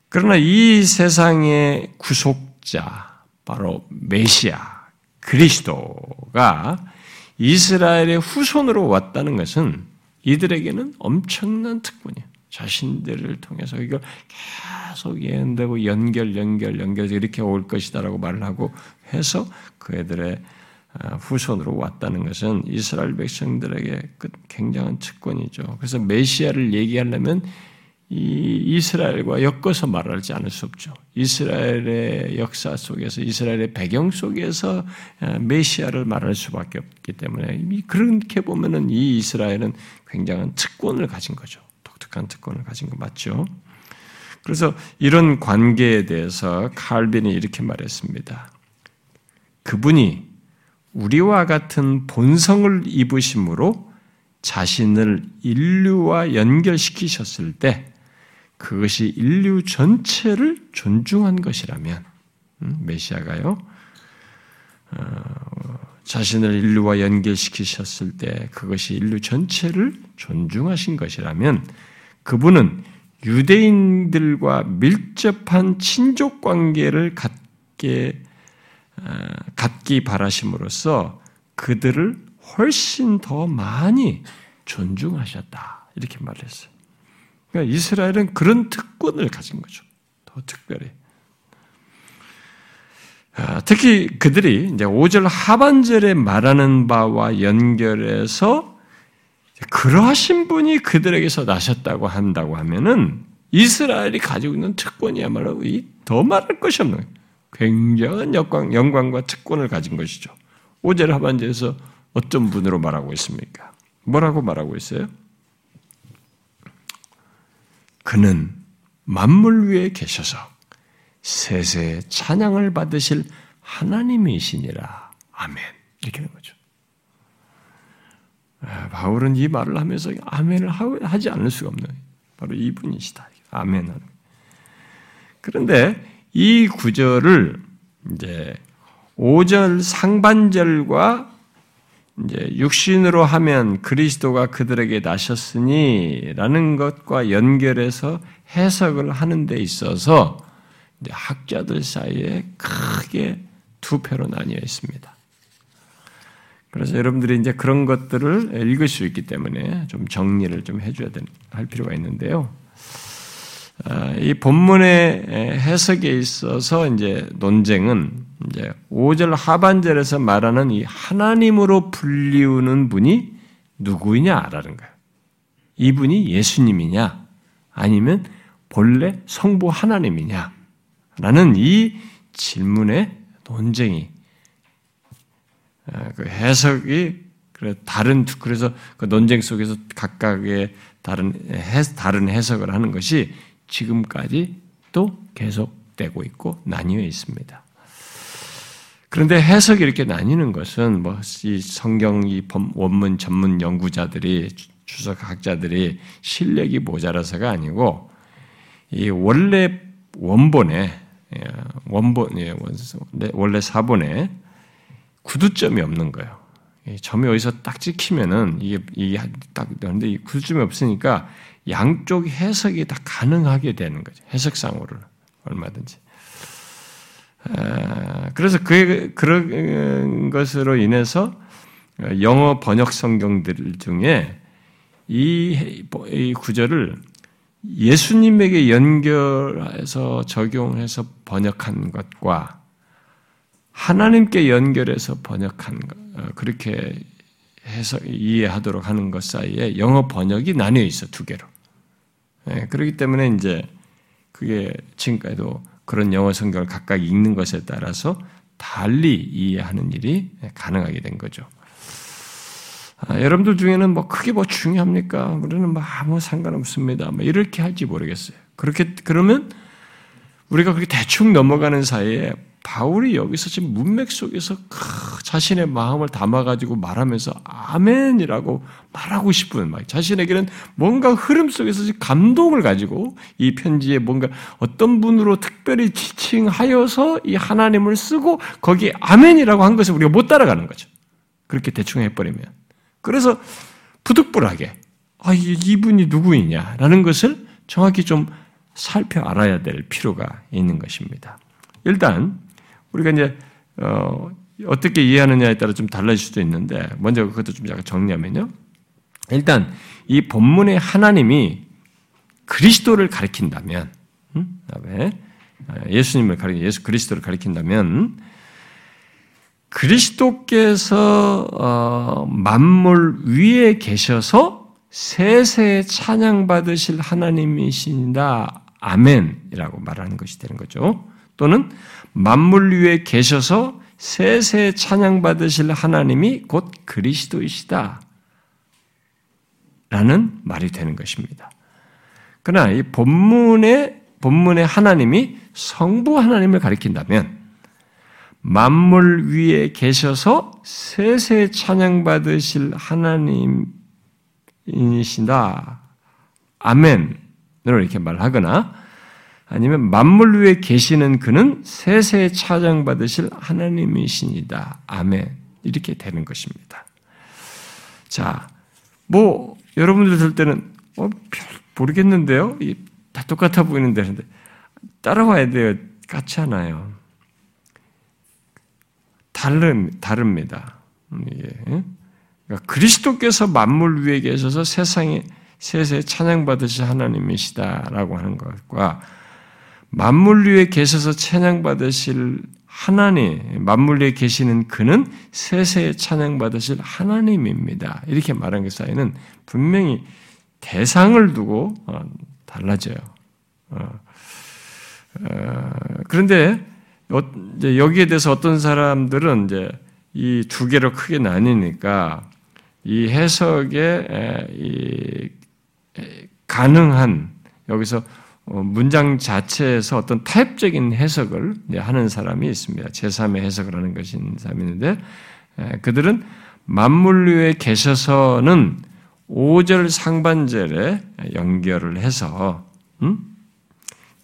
그러나 이 세상의 구속자, 바로 메시아, 그리스도가 이스라엘의 후손으로 왔다는 것은 이들에게는 엄청난 특권이에요. 자신들을 통해서 이걸 계속 예언되고 연결, 연결, 연결해서 이렇게 올 것이다라고 말을 하고 해서 그 애들의 아, 후손으로 왔다는 것은 이스라엘 백성들에게 굉장한 특권이죠. 그래서 메시아를 얘기하려면 이 이스라엘과 엮어서 말하지 않을 수 없죠. 이스라엘의 역사 속에서 이스라엘의 배경 속에서 아, 메시아를 말할 수밖에 없기 때문에 그렇게 보면은 이 이스라엘은 굉장한 특권을 가진 거죠. 독특한 특권을 가진 거 맞죠? 그래서 이런 관계에 대해서 칼빈이 이렇게 말했습니다. 그분이 우리와 같은 본성을 입으심으로 자신을 인류와 연결시키셨을 때 그것이 인류 전체를 존중한 것이라면 음, 메시아가요 어, 자신을 인류와 연결시키셨을 때 그것이 인류 전체를 존중하신 것이라면 그분은 유대인들과 밀접한 친족 관계를 갖게 어, 갖기 바라심으로써 그들을 훨씬 더 많이 존중하셨다 이렇게 말했어요. 그러니까 이스라엘은 그런 특권을 가진 거죠. 더 특별히. 아, 특히 그들이 이제 5절 하반절에 말하는 바와 연결해서 그러하신 분이 그들에게서 나셨다고 한다고 하면은 이스라엘이 가지고 있는 특권이야말로 더 말할 것이 없는. 굉장한 영광, 영광과 특권을 가진 것이죠. 5절 하반절에서 어떤 분으로 말하고 있습니까? 뭐라고 말하고 있어요? 그는 만물 위에 계셔서 세세 찬양을 받으실 하나님이시니라. 아멘. 이렇게 되는 거죠. 아, 바울은 이 말을 하면서 아멘을 하지 않을 수가 없는 바로 이분이시다. 아멘. 그런데 이 구절을 이제 5절 상반절과 이제 육신으로 하면 그리스도가 그들에게 나셨으니라는 것과 연결해서 해석을 하는 데 있어서 학자들 사이에 크게 두 표로 나뉘어 있습니다. 그래서 여러분들이 이제 그런 것들을 읽을 수 있기 때문에 좀 정리를 좀 해줘야 할 필요가 있는데요. 아, 이 본문의 해석에 있어서 이제 논쟁은 이제 5절 하반절에서 말하는 이 하나님으로 불리우는 분이 누구이냐라는 거예요. 이분이 예수님이냐 아니면 본래 성부 하나님이냐 라는 이 질문의 논쟁이 아, 그 해석이 다른 그래서 그 논쟁 속에서 각각의 다른 해, 다른 해석을 하는 것이 지금까지 또 계속되고 있고 나뉘어 있습니다. 그런데 해석이 이렇게 나뉘는 것은 뭐 이 성경 이 원문 전문 연구자들이 주석학자들이 실력이 모자라서가 아니고 이 원래 원본에 예, 원본 예, 원래 사본에 구두점이 없는 거예요. 점이 어디서 딱 찍히면은 이게 이게 딱이 구두점이 없으니까 양쪽 해석이 다 가능하게 되는 거죠. 해석상으로는 얼마든지. 그래서 그 그런 것으로 인해서 영어 번역 성경들 중에 이, 이 구절을 예수님에게 연결해서 적용해서 번역한 것과 하나님께 연결해서 번역한 것, 어, 그렇게 해서 이해하도록 하는 것 사이에 영어 번역이 나뉘어 있어, 두 개로. 예, 그렇기 때문에 이제 그게 지금까지도 그런 영어 성경을 각각 읽는 것에 따라서 달리 이해하는 일이 가능하게 된 거죠. 아, 여러분들 중에는 뭐 크게 뭐 중요합니까? 우리는 뭐 아무 상관없습니다. 뭐 이렇게 할지 모르겠어요. 그렇게 그러면 우리가 그렇게 대충 넘어가는 사이에 바울이 여기서 지금 문맥 속에서 자신의 마음을 담아가지고 말하면서 아멘이라고 말하고 싶은 막 자신에게는 뭔가 흐름 속에서 감동을 가지고 이 편지에 뭔가 어떤 분으로 특별히 지칭하여서 이 하나님을 쓰고 거기에 아멘이라고 한 것을 우리가 못 따라가는 거죠. 그렇게 대충 해버리면. 그래서 부득불하게 아, 이분이 누구이냐라는 것을 정확히 좀 살펴 알아야 될 필요가 있는 것입니다. 일단 우리가 이제 어, 어떻게 이해하느냐에 따라 좀 달라질 수도 있는데 먼저 그것도 좀 약간 정리하면요. 일단 이 본문의 하나님이 그리스도를 가리킨다면, 음? 예수님을 가리 예수 그리스도를 가리킨다면 그리스도께서 어, 만물 위에 계셔서 세세 찬양 받으실 하나님이신다. 아멘이라고 말하는 것이 되는 거죠. 또는 만물 위에 계셔서 세세 찬양 받으실 하나님이 곧 그리스도이시다. 라는 말이 되는 것입니다. 그러나 이 본문의 본문의 하나님이 성부 하나님을 가리킨다면 만물 위에 계셔서 세세 찬양 받으실 하나님이시다. 아멘으로 이렇게 말하거나 아니면 만물 위에 계시는 그는 세세 차장받으실 하나님이신이다. 아멘. 이렇게 되는 것입니다. 자, 뭐, 여러분들 들 때는, 어, 모르겠는데요? 다 똑같아 보이는데, 따라와야 돼요. 같지 않아요. 다른, 다릅니다. 예. 그러니까 그리스도께서 만물 위에 계셔서 세상에 세세 찬양받으실 하나님이시다라고 하는 것과 만물 위에 계셔서 찬양 받으실 하나님, 만물 위에 계시는 그는 세세에 찬양 받으실 하나님입니다. 이렇게 말한 그 사이는 분명히 대상을 두고 어, 달라져요. 어, 어, 그런데 여기에 대해서 어떤 사람들은 이제 이 두 개로 크게 나뉘니까 이 해석에 이 가능한 여기서 어, 문장 자체에서 어떤 타협적인 해석을 하는 사람이 있습니다. 제3의 해석을 하는 것인 사람이 있는데 그들은 만물 위에 계셔서는 5절 상반절에 연결을 해서 음?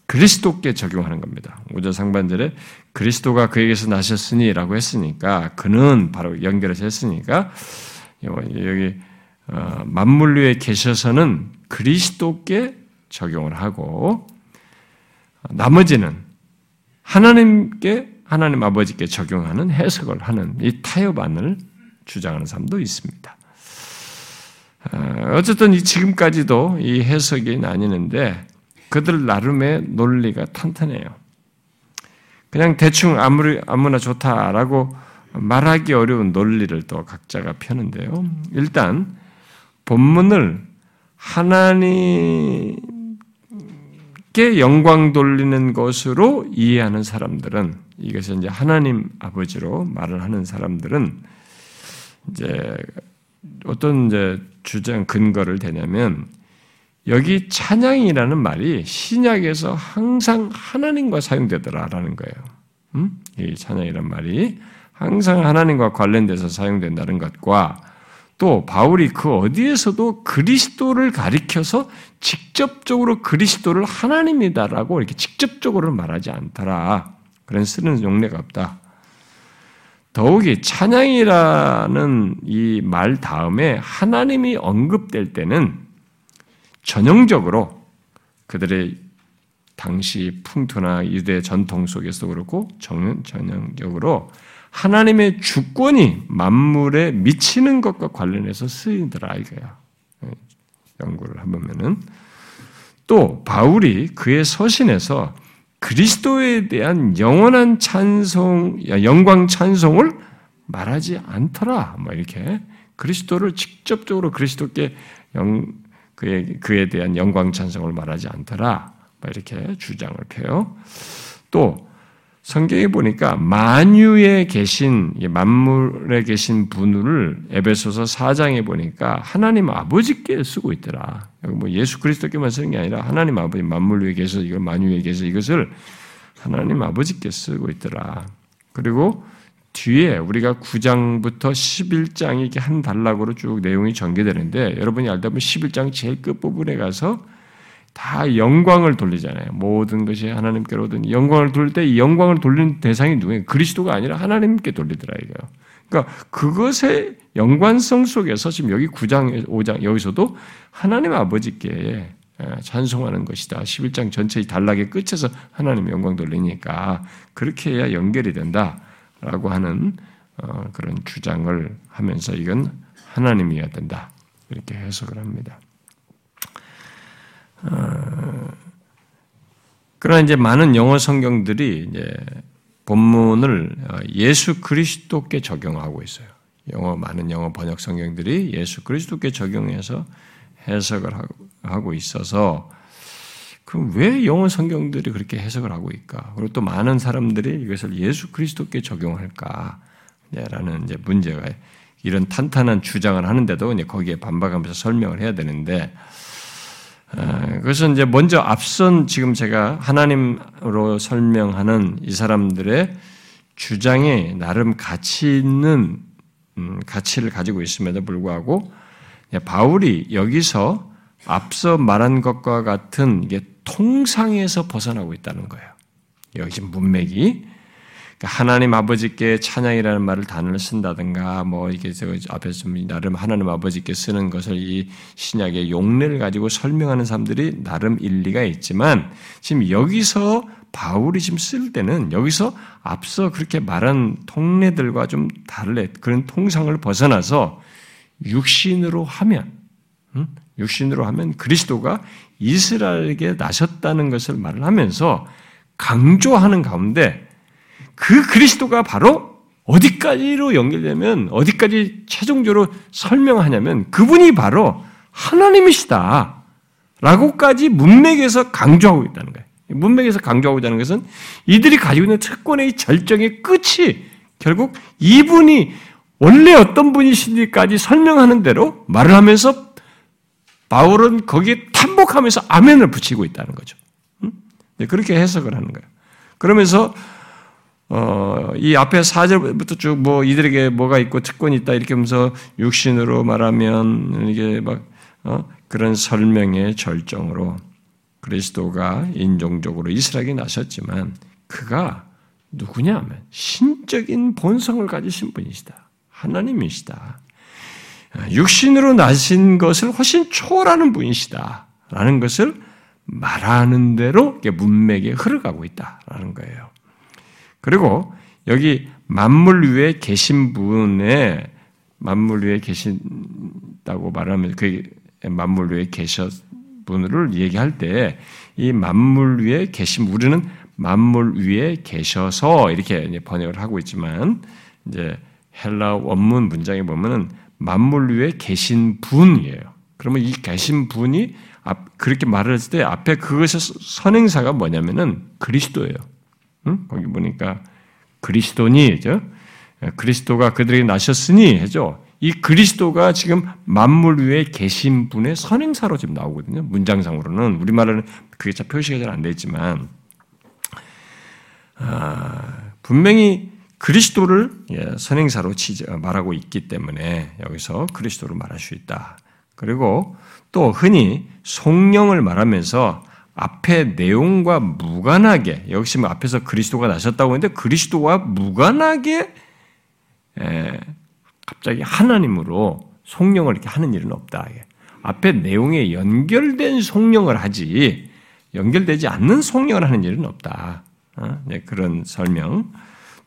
그리스도께 적용하는 겁니다. 5절 상반절에 그리스도가 그에게서 나셨으니라고 했으니까 그는 바로 연결해서 했으니까 여기 어, 만물 위에 계셔서는 그리스도께 적용을 하고 나머지는 하나님께 하나님 아버지께 적용하는 해석을 하는 이 타협안을 주장하는 사람도 있습니다. 어, 어쨌든 이 지금까지도 이 해석이 나뉘는데 그들 나름의 논리가 탄탄해요. 그냥 대충 아무리 아무나 좋다라고 말하기 어려운 논리를 또 각자가 펴는데요. 일단 본문을 하나님 께 영광 돌리는 것으로 이해하는 사람들은 이것을 이제 하나님 아버지로 말을 하는 사람들은 이제 어떤 이제 주장 근거를 대냐면 여기 찬양이라는 말이 신약에서 항상 하나님과 사용되더라라는 거예요. 음? 이 찬양이란 말이 항상 하나님과 관련돼서 사용된다는 것과 또 바울이 그 어디에서도 그리스도를 가리켜서 직접적으로 그리스도를 하나님이다라고 이렇게 직접적으로 말하지 않더라. 그런 쓰는 용례가 없다. 더욱이 찬양이라는 이 말 다음에 하나님이 언급될 때는 전형적으로 그들의 당시 풍토나 유대 전통 속에서 그렇고 전형적으로 하나님의 주권이 만물에 미치는 것과 관련해서 쓰이더라 이거야. 예, 연구를 해보면은 또 바울이 그의 서신에서 그리스도에 대한 영원한 찬송, 영광 찬송을 말하지 않더라. 뭐 이렇게 그리스도를 직접적으로 그리스도께 영, 그에, 그에 대한 영광 찬송을 말하지 않더라. 뭐 이렇게 주장을 펴요. 또 성경에 보니까 만유에 계신 만물에 계신 분을 에베소서 4장에 보니까 하나님 아버지께 쓰고 있더라. 뭐 예수 그리스도께만 쓰는 게 아니라 하나님 아버지 만물 위에 계셔 이걸 만유에 계셔 이것을 하나님 아버지께 쓰고 있더라. 그리고 뒤에 우리가 9장부터 11장 이게 한 단락으로 쭉 내용이 전개되는데 여러분이 알다 보면 11장 제일 끝부분에 가서 다 영광을 돌리잖아요. 모든 것이 하나님께로 든 영광을 돌릴 때 이 영광을 돌리는 대상이 누구예요? 그리스도가 아니라 하나님께 돌리더라 이거요. 그러니까 그것의 연관성 속에서 지금 여기 9장, 5장 여기서도 하나님 아버지께 예, 찬송하는 것이다. 11장 전체의 단락의 끝에서 하나님 영광 돌리니까 그렇게 해야 연결이 된다라고 하는 어, 그런 주장을 하면서 이건 하나님이어야 된다. 이렇게 해석을 합니다. 어, 그러나 이제 많은 영어 성경들이 이제 본문을 어, 예수 그리스도께 적용하고 있어요. 영어 많은 영어 번역 성경들이 예수 그리스도께 적용해서 해석을 하고 있어서 그럼 왜 영어 성경들이 그렇게 해석을 하고 있까? 그리고 또 많은 사람들이 이것을 예수 그리스도께 적용할까? 라는 이제 문제가 이런 탄탄한 주장을 하는데도 이제 거기에 반박하면서 설명을 해야 되는데 그것은 이제 먼저 앞선 지금 제가 하나님으로 설명하는 이 사람들의 주장에 나름 가치 있는 음, 가치를 가지고 있음에도 불구하고 바울이 여기서 앞서 말한 것과 같은 이게 통상에서 벗어나고 있다는 거예요. 여기 지금 문맥이 하나님 아버지께 찬양이라는 말을 단어를 쓴다든가 뭐 이게 저 앞에서 나름 하나님 아버지께 쓰는 것을 이 신약의 용례를 가지고 설명하는 사람들이 나름 일리가 있지만 지금 여기서 바울이 지금 쓸 때는 여기서 앞서 그렇게 말한 통례들과 좀 다를래 그런 통상을 벗어나서 육신으로 하면 육신으로 하면 그리스도가 이스라엘에게 나셨다는 것을 말을 하면서 강조하는 가운데 그 그리스도가 바로 어디까지로 연결되면 어디까지 최종적으로 설명하냐면 그분이 바로 하나님이시다. 라고까지 문맥에서 강조하고 있다는 거예요. 문맥에서 강조하고 있다는 것은 이들이 가지고 있는 특권의 절정의 끝이 결국 이분이 원래 어떤 분이신지까지 설명하는 대로 말을 하면서 바울은 거기에 탐복하면서 아멘을 붙이고 있다는 거죠. 네, 그렇게 해석을 하는 거예요. 그러면서 어, 이 앞에 4절부터 쭉 뭐 이들에게 뭐가 있고 특권이 있다 이렇게 하면서 육신으로 말하면 이게 막 어? 그런 설명의 절정으로 그리스도가 인종적으로 이스라엘에 나셨지만 그가 누구냐 하면 신적인 본성을 가지신 분이시다. 하나님이시다. 육신으로 나신 것을 훨씬 초월하는 분이시다. 라는 것을 말하는 대로 문맥에 흐르가고 있다라는 거예요. 그리고 여기 만물 위에 계신 분의 만물 위에 계신다고 말하면 그 만물 위에 계셨 분을 얘기할 때 이 만물 위에 계신 우리는 만물 위에 계셔서 이렇게 번역을 하고 있지만 이제 헬라 원문 문장에 보면은 만물 위에 계신 분이에요. 그러면 이 계신 분이 그렇게 말을 했을 때 앞에 그것의 선행사가 뭐냐면은 그리스도예요. 응? 거기 보니까 그리스도니죠. 예, 그리스도가 그들에게 나셨으니 해죠. 이 그리스도가 지금 만물 위에 계신 분의 선행사로 지금 나오거든요. 문장상으로는 우리말은 그게 잘 표시가 잘 안 되지만 아, 분명히 그리스도를 예, 선행사로 말하고 있기 때문에 여기서 그리스도를 말할 수 있다. 그리고 또 흔히 성령을 말하면서 앞에 내용과 무관하게 역시 뭐 앞에서 그리스도가 나셨다고 했는데 그리스도와 무관하게 에, 갑자기 하나님으로 성령을 이렇게 하는 일은 없다. 앞에 내용에 연결된 성령을 하지 연결되지 않는 성령을 하는 일은 없다. 어? 네, 그런 설명.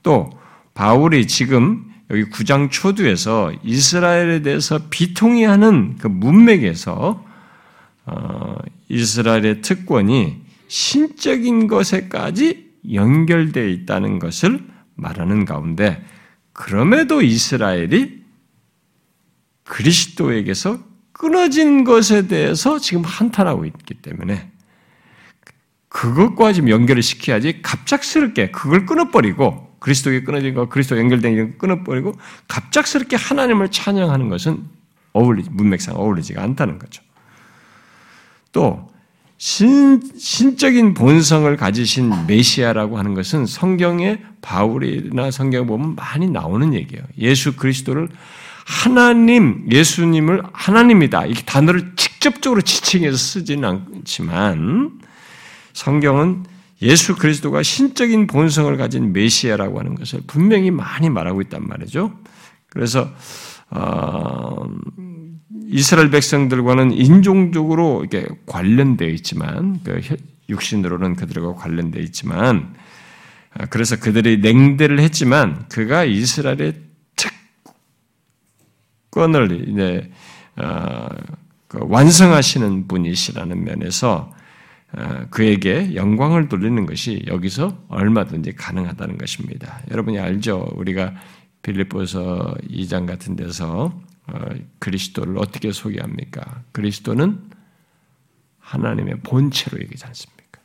또 바울이 지금 여기 9장 초두에서 이스라엘에 대해서 비통해하는 그 문맥에서 어, 이스라엘의 특권이 신적인 것에까지 연결되어 있다는 것을 말하는 가운데 그럼에도 이스라엘이 그리스도에게서 끊어진 것에 대해서 지금 한탄하고 있기 때문에 그것과 지금 연결을 시켜야지 갑작스럽게 그걸 끊어버리고 그리스도에 끊어진 거, 그리스도 연결된 걸 끊어버리고 갑작스럽게 하나님을 찬양하는 것은 어울리 문맥상 어울리지가 않다는 거죠. 또 신, 신적인 본성을 가지신 메시아라고 하는 것은 성경에 바울이나 성경에 보면 많이 나오는 얘기예요. 예수 그리스도를 하나님, 예수님을 하나님이다. 이 단어를 직접적으로 지칭해서 쓰지는 않지만 성경은 예수 그리스도가 신적인 본성을 가진 메시아라고 하는 것을 분명히 많이 말하고 있단 말이죠. 그래서 어, 이스라엘 백성들과는 인종적으로 이렇게 관련되어 있지만 그 육신으로는 그들과 관련되어 있지만 아, 그래서 그들이 냉대를 했지만 그가 이스라엘의 특권을 이제 어, 그 완성하시는 분이시라는 면에서 어, 그에게 영광을 돌리는 것이 여기서 얼마든지 가능하다는 것입니다. 여러분이 알죠? 우리가 빌립보서 2장 같은 데서 어, 그리스도를 어떻게 소개합니까? 그리스도는 하나님의 본체로 얘기하지 않습니까?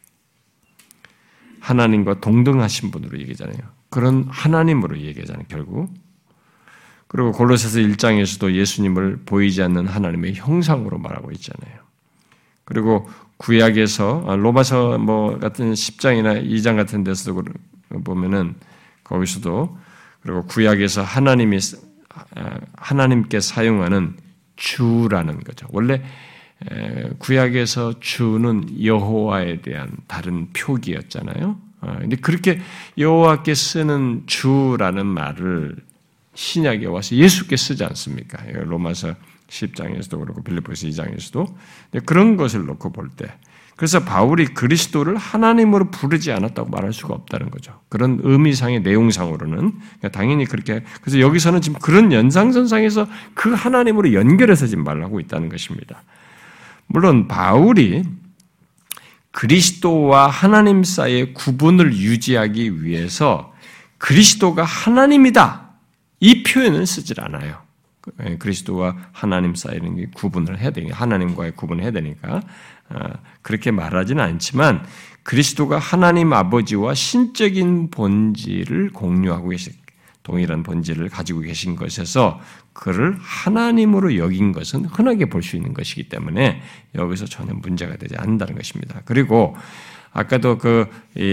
하나님과 동등하신 분으로 얘기하잖아요. 그런 하나님으로 얘기하잖아요, 결국. 그리고 골로새서 1장에서도 예수님을 보이지 않는 하나님의 형상으로 말하고 있잖아요. 그리고 구약에서 아, 로마서 뭐 같은 10장이나 2장 같은 데서도 보면은 거기서도 그리고 구약에서 하나님이 아, 하나님께 사용하는 주라는 거죠. 원래 구약에서 주는 여호와에 대한 다른 표기였잖아요. 아, 근데 그렇게 여호와께 쓰는 주라는 말을 신약에 와서 예수께 쓰지 않습니까? 로마서 10장에서도 그렇고 빌리포스 2장에서도 그런 것을 놓고 볼 때 그래서 바울이 그리스도를 하나님으로 부르지 않았다고 말할 수가 없다는 거죠. 그런 의미상의 내용상으로는 그러니까 당연히 그렇게 그래서 여기서는 지금 그런 연상선상에서 그 하나님으로 연결해서 지금 말하고 있다는 것입니다. 물론 바울이 그리스도와 하나님 사이의 구분을 유지하기 위해서 그리스도가 하나님이다 이 표현을 쓰질 않아요. 예, 그리스도와 하나님 사이는 구분을 해야 되니까 하나님과의 구분을 해야 되니까 아, 그렇게 말하지는 않지만 그리스도가 하나님 아버지와 신적인 본질을 공유하고 계신 동일한 본질을 가지고 계신 것에서 그를 하나님으로 여긴 것은 흔하게 볼 수 있는 것이기 때문에 여기서 전혀 문제가 되지 않는다는 것입니다. 그리고 아까도 그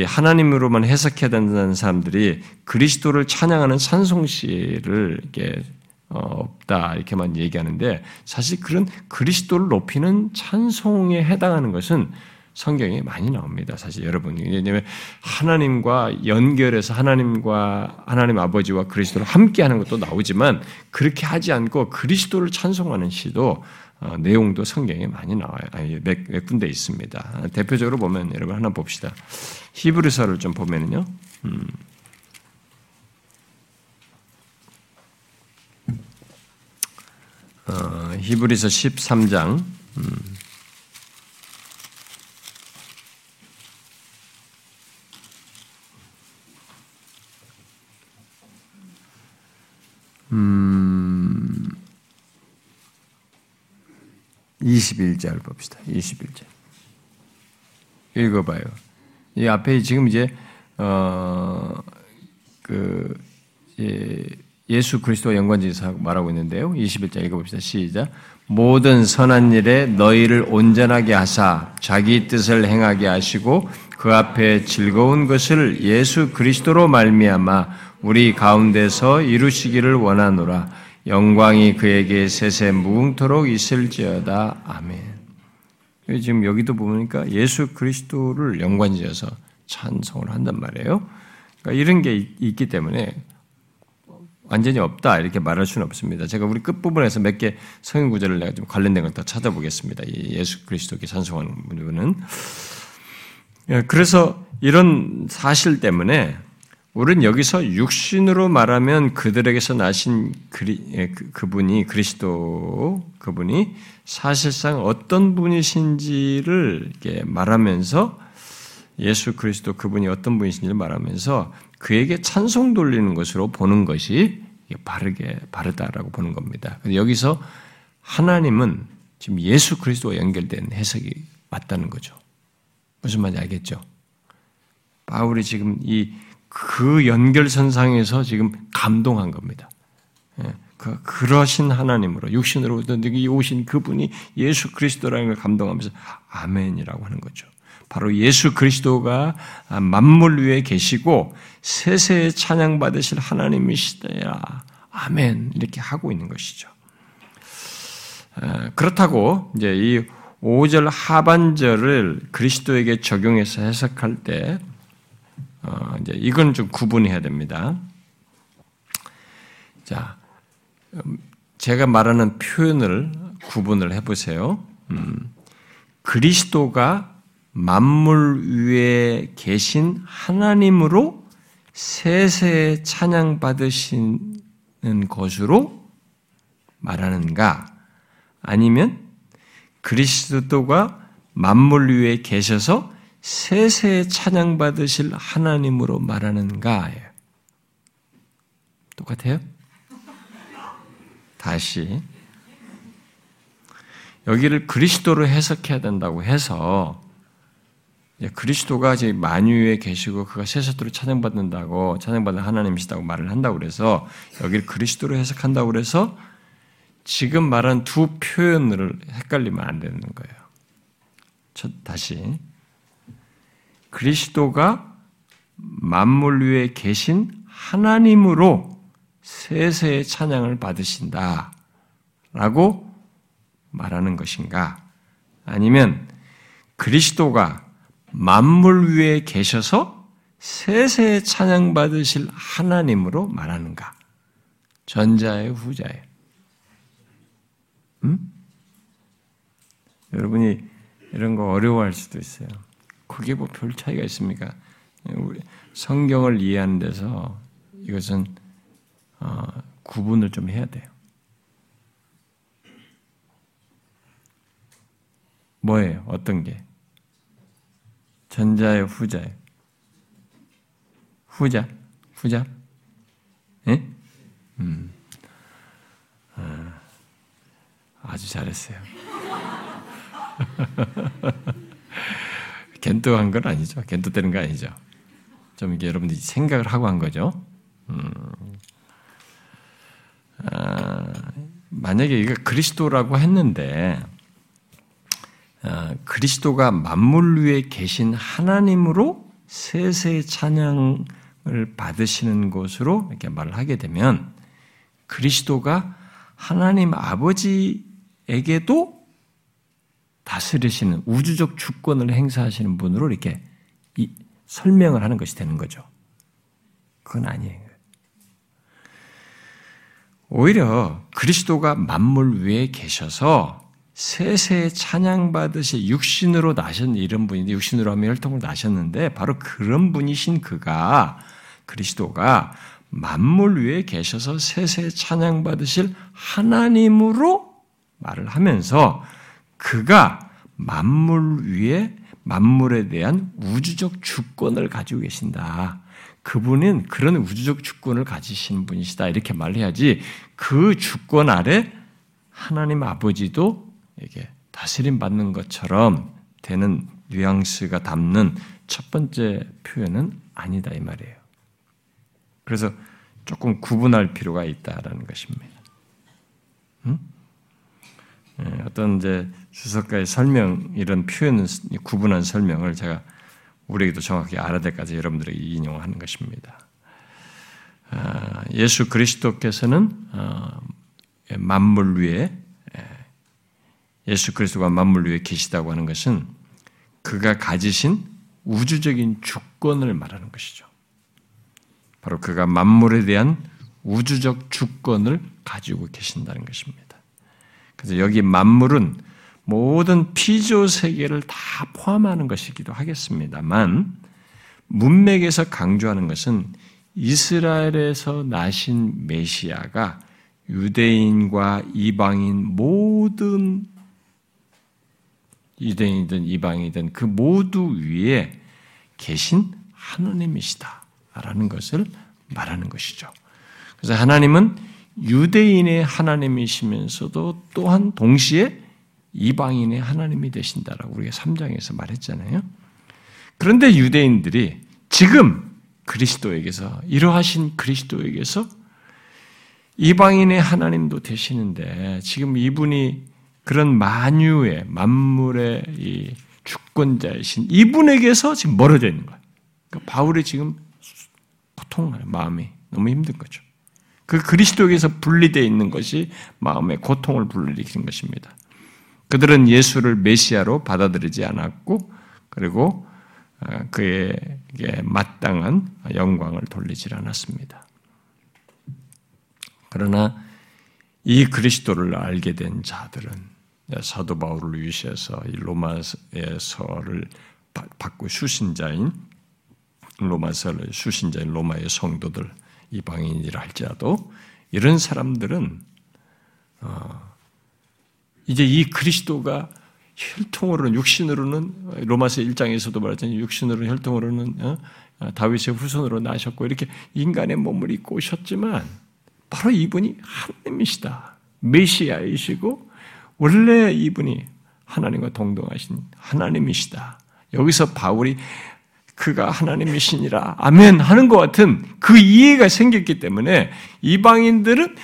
하나님으로만 해석해야 된다는 사람들이 그리스도를 찬양하는 찬송시를 이렇게 어, 없다 이렇게만 얘기하는데 사실 그런 그리스도를 높이는 찬송에 해당하는 것은 성경에 많이 나옵니다. 사실 여러분 왜냐하면 하나님과 연결해서 하나님과 하나님 아버지와 그리스도를 함께하는 것도 나오지만 그렇게 하지 않고 그리스도를 찬송하는 시도 어, 내용도 성경에 많이 나와요. 아니, 몇, 몇 군데 있습니다. 대표적으로 보면 여러분 하나 봅시다. 히브리서를 좀 보면은요. 음. 어, 히브리서 13장 음. 음, 21절 봅시다. 21절. 읽어봐요. 이 앞에 지금 이제, 어, 그, 예, 예수 그리스도와 연관지어서 말하고 있는데요. 21절 읽어봅시다. 시작. 모든 선한 일에 너희를 온전하게 하사 자기 뜻을 행하게 하시고 그 앞에 즐거운 것을 예수 그리스도로 말미암아 우리 가운데서 이루시기를 원하노라. 영광이 그에게 세세 무궁토록 있을지어다. 아멘. 지금 여기도 보니까 예수 그리스도를 연관지어서 찬송을 한단 말이에요. 그러니까 이런 게 있기 때문에 완전히 없다 이렇게 말할 수는 없습니다. 제가 우리 끝 부분에서 몇 개 성인 구절을 내가 좀 관련된 걸더 찾아보겠습니다. 예수 그리스도께 찬송하는 부분은 예, 그래서 이런 사실 때문에 우리는 여기서 육신으로 말하면 그들에게서 나신 그리, 예, 그, 그분이 그리스도 그분이 사실상 어떤 분이신지를 말하면서 예수 그리스도 그분이 어떤 분이신지를 말하면서 그에게 찬송 돌리는 것으로 보는 것이 바르게 바르다라고 보는 겁니다. 여기서 하나님은 지금 예수 그리스도와 연결된 해석이 맞다는 거죠. 무슨 말인지 알겠죠? 바울이 지금 이 그 연결선상에서 지금 감동한 겁니다. 예, 그, 그러신 하나님으로, 육신으로 오신 그분이 예수 그리스도라는 걸 감동하면서 아멘이라고 하는 거죠. 바로 예수 그리스도가 만물 위에 계시고 세세에 찬양받으실 하나님이시다. 아멘. 이렇게 하고 있는 것이죠. 그렇다고 이제 이 5절 하반절을 그리스도에게 적용해서 해석할 때 어, 이제 이건 좀 구분해야 됩니다. 자, 음, 제가 말하는 표현을 구분을 해보세요. 음, 그리스도가 만물 위에 계신 하나님으로 세세 찬양 받으시는 것으로 말하는가? 아니면 그리스도가 만물 위에 계셔서 세세 찬양 받으실 하나님으로 말하는가예요. 똑같아요? 다시 여기를 그리스도로 해석해야 된다고 해서 예, 그리스도가 이제 만유에 계시고 그가 세세토로 찬양받는다고 찬양받는 하나님이시다고 말을 한다고 그래서 여기를 그리스도로 해석한다고 그래서 지금 말한 두 표현을 헷갈리면 안 되는 거예요. 첫 다시 그리스도가 만물 위에 계신 하나님으로 세세의 찬양을 받으신다라고 말하는 것인가? 아니면 그리스도가 만물 위에 계셔서 세세에 찬양받으실 하나님으로 말하는가? 전자의 후자예요. 음? 여러분이 이런 거 어려워할 수도 있어요. 그게 뭐 별 차이가 있습니까? 성경을 이해하는 데서 이것은 어, 구분을 좀 해야 돼요. 뭐예요? 어떤 게? 전자예요, 후자예요? 후자, 후자? 예? 음. 아, 아주 잘했어요. 겐토한 건 아니죠. 겐토 되는 거 아니죠. 좀 이게 여러분들이 생각을 하고 한 거죠. 음. 아, 만약에 이거 그리스도라고 했는데 아, 그리스도가 만물 위에 계신 하나님으로 세세 찬양을 받으시는 것으로 이렇게 말을 하게 되면 그리스도가 하나님 아버지에게도 다스리시는 우주적 주권을 행사하시는 분으로 이렇게 설명을 하는 것이 되는 거죠. 그건 아니에요. 오히려 그리스도가 만물 위에 계셔서 세세 찬양받으시 육신으로 나신 이런 분인데 육신으로 하면 혈통을 나셨는데 바로 그런 분이신 그가 그리스도가 만물 위에 계셔서 세세 찬양 받으실 하나님으로 말을 하면서 그가 만물 위에 만물에 대한 우주적 주권을 가지고 계신다. 그분은 그런 우주적 주권을 가지신 분이시다. 이렇게 말해야지 그 주권 아래 하나님 아버지도 이게 다스림 받는 것처럼 되는 뉘앙스가 담는 첫 번째 표현은 아니다 이 말이에요. 그래서 조금 구분할 필요가 있다라는 것입니다. 음? 예, 어떤 이제 주석가의 설명 이런 표현 구분한 설명을 제가 우리에게도 정확히 알아야 될 까지 여러분들에게 인용하는 것입니다. 아, 예수 그리스도께서는 어, 만물 위에 예수 그리스도가 만물 위에 계시다고 하는 것은 그가 가지신 우주적인 주권을 말하는 것이죠. 바로 그가 만물에 대한 우주적 주권을 가지고 계신다는 것입니다. 그래서 여기 만물은 모든 피조 세계를 다 포함하는 것이기도 하겠습니다만 문맥에서 강조하는 것은 이스라엘에서 나신 메시아가 유대인과 이방인 모든 유대인이든 이방이든 그 모두 위에 계신 하나님이시다라는 것을 말하는 것이죠. 그래서 하나님은 유대인의 하나님이시면서도 또한 동시에 이방인의 하나님이 되신다라고 우리가 3장에서 말했잖아요. 그런데 유대인들이 지금 그리스도에게서 이러하신 그리스도에게서 이방인의 하나님도 되시는데 지금 이분이 그런 만유의 만물의 이 주권자이신 이분에게서 지금 멀어져 있는 거예요. 그러니까 바울이 지금 고통하는 마음이 너무 힘든 거죠. 그 그리스도에게서 분리되어 있는 것이 마음의 고통을 불러일으키는 것입니다. 그들은 예수를 메시아로 받아들이지 않았고 그리고 어, 그에게 마땅한 영광을 돌리지 않았습니다. 그러나 이 그리스도를 알게 된 자들은 사도 바울을 위시해서 로마서를 받고 수신자인 로마서를 수신자인 로마의 성도들 이방인이라 할지라도 이런 사람들은 어, 이제 이 그리스도가 혈통으로는 육신으로는 로마서 1장에서도 말했잖아요. 육신으로는 혈통으로는 어? 다윗의 후손으로 나셨고 이렇게 인간의 몸을 입고 오셨지만 바로 이분이 하나님이시다. 메시아이시고 원래 이분이 하나님과 동등하신 하나님이시다. 여기서 바울이 그가 하나님이시니라 아멘 하는 것 같은 그 이해가 생겼기 때문에 이방인들은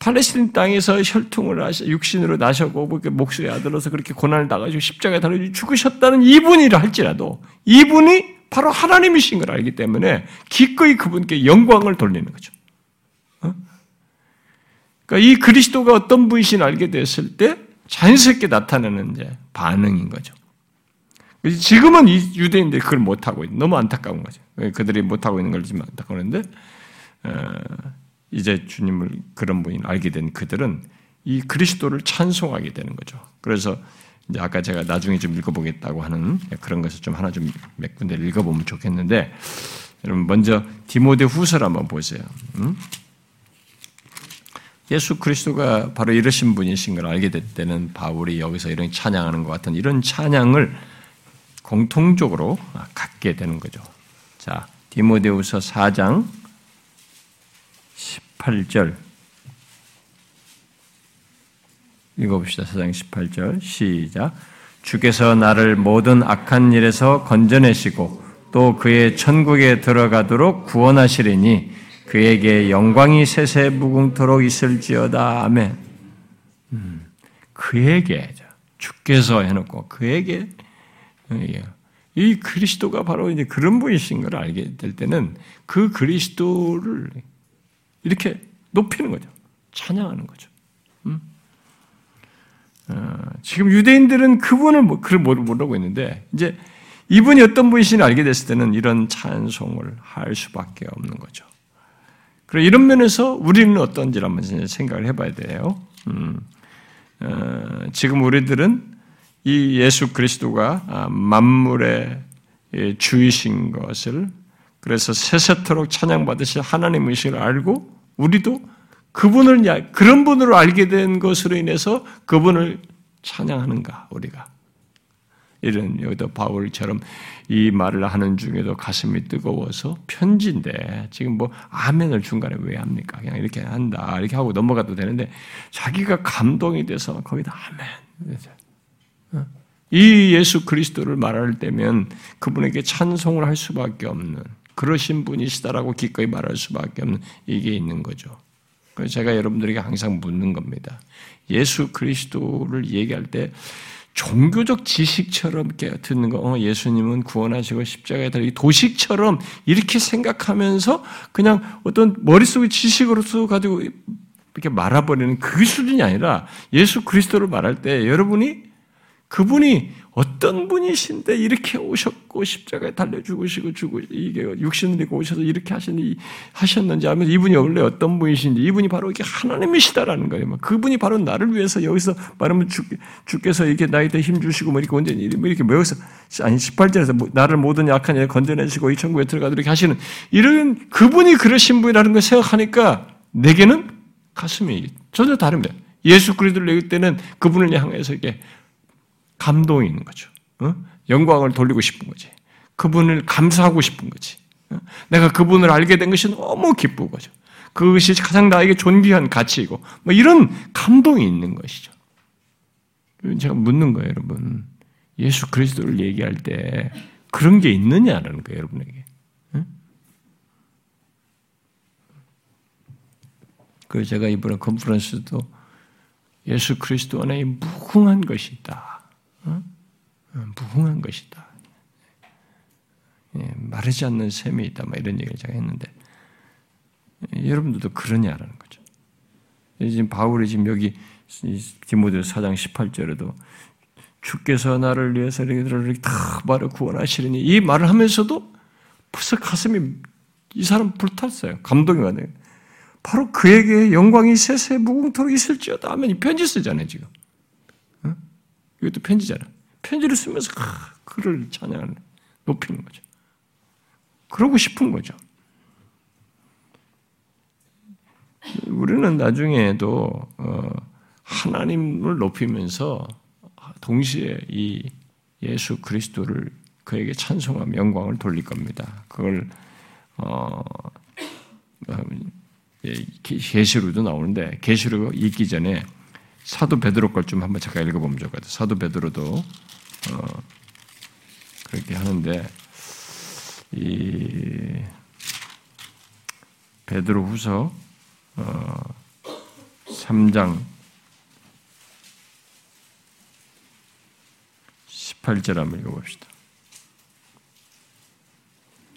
팔레스틴 땅에서 혈통을 하셔 육신으로 나셨고 뭐 목수의 아들로서 그렇게 고난을 당하시고 십자가에 달려 죽으셨다는 이분이라 할지라도 이분이 바로 하나님이신 걸 알기 때문에 기꺼이 그분께 영광을 돌리는 거죠. 그러니까 이 그리스도가 어떤 분이신 알게 됐을 때 자연스럽게 나타나는 이제 반응인 거죠. 지금은 이 유대인들이 그걸 못하고 있는, 너무 안타까운 거죠. 그들이 못하고 있는 걸 지금 안타까운데, 어, 이제 주님을 그런 분이 알게 된 그들은 이 그리스도를 찬송하게 되는 거죠. 그래서 이제 아까 제가 나중에 좀 읽어보겠다고 하는 그런 것을 좀 하나 좀 몇 군데 읽어보면 좋겠는데, 여러분 먼저 디모데 후서를 한번 보세요. 음? 예수 그리스도가 바로 이러신 분이신 걸 알게 될 때는 바울이 여기서 이런 찬양하는 것 같은 이런 찬양을 공통적으로 갖게 되는 거죠. 자, 디모데후서 4장 18절 읽어봅시다. 4장 18절 시작 주께서 나를 모든 악한 일에서 건져내시고 또 그의 천국에 들어가도록 구원하시리니 그에게 영광이 세세 무궁토록 있을지어다. 아멘. 음, 그에게 주께서 해놓고 그에게 예, 이 그리스도가 바로 이제 그런 분이신 걸 알게 될 때는 그 그리스도를 이렇게 높이는 거죠. 찬양하는 거죠. 음? 어, 지금 유대인들은 그분을 뭐, 그걸 모르고 있는데 이제 이분이 어떤 분이신지 알게 됐을 때는 이런 찬송을 할 수밖에 없는 거죠. 그래 이런 면에서 우리는 어떤지를 한번 생각을 해봐야 돼요. 음, 어, 지금 우리들은 이 예수 그리스도가 아, 만물의 주이신 것을 그래서 세세토록 찬양받으실 하나님 의식을 알고 우리도 그분을 그런 분으로 알게 된 것으로 인해서 그분을 찬양하는가 우리가 이런 여기도 바울처럼 이 말을 하는 중에도 가슴이 뜨거워서 편지인데 지금 뭐 아멘을 중간에 왜 합니까? 그냥 이렇게 한다 이렇게 하고 넘어가도 되는데 자기가 감동이 돼서 거기다 아멘. 어? 이 예수 그리스도를 말할 때면 그분에게 찬송을 할 수밖에 없는 그러신 분이시다라고 기꺼이 말할 수밖에 없는 이게 있는 거죠. 그래서 제가 여러분들에게 항상 묻는 겁니다. 예수 그리스도를 얘기할 때 종교적 지식처럼 듣는 거, 어, 예수님은 구원하시고 십자가에 달리 도식처럼 이렇게 생각하면서 그냥 어떤 머릿속의 지식으로서 가지고 이렇게 말아버리는 그 수준이 아니라 예수 그리스도를 말할 때 여러분이 그분이 어떤 분이신데 이렇게 오셨고 십자가에 달려 죽으시고 죽고 이게 육신을 입고 오셔서 이렇게 하시니 하셨는지 하면서 이분이 원래 어떤 분이신지 이분이 바로 이게 하나님이시다라는 거예요. 그분이 바로 나를 위해서 여기서 말하면 주, 주께서 이렇게 나에게 힘 주시고 뭐 이렇게 뭐 이렇게 여기서 아니 18절에서 뭐 나를 모든 약한 일 건져내시고 이 천국에 들어가도록 하시는 이런 그분이 그러신 분이라는 걸 생각하니까 내게는 가슴이 전혀 다릅니다. 예수 그리스도를 얘기 때는 그분을 향해서 이게 감동이 있는 거죠. 어? 영광을 돌리고 싶은 거지. 그분을 감사하고 싶은 거지. 어? 내가 그분을 알게 된 것이 너무 기쁜 거죠. 그것이 가장 나에게 존귀한 가치이고, 뭐 이런 감동이 있는 것이죠. 제가 묻는 거예요, 여러분. 예수 그리스도를 얘기할 때 그런 게 있느냐라는 거예요, 여러분에게. 그 제가 이번에 컨퍼런스도 예수 그리스도 안에 무궁한 것이 있다. 어? 무궁한 것이다. 예, 마르지 않는 셈이 있다. 막 이런 얘기를 제가 했는데 예, 여러분들도 그러냐라는 거죠. 지금 바울이 지금 여기 디모데 4장 18절에도 주께서 나를 위해서 이렇게 다 말을 구원하시리니 이 말을 하면서도 벌써 가슴이 이 사람 불탔어요. 감동이 와요. 바로 그에게 영광이 세세 무궁토록 있을지어다 하면 이 편지 쓰잖아요, 지금. 이것도 편지잖아. 편지를 쓰면서 그를 찬양하는, 높이는 거죠. 그러고 싶은 거죠. 우리는 나중에도 어, 하나님을 높이면서 동시에 이 예수 그리스도를 그에게 찬송하며 영광을 돌릴 겁니다. 그걸 어, 예, 계시록도 나오는데 계시록 읽기 전에 사도 베드로 걸 좀 한번 잠깐 읽어보면 좋을 것 같아요. 사도 베드로도 어, 그렇게 하는데 이 베드로 후서 어, 3장 18절 한번 읽어봅시다.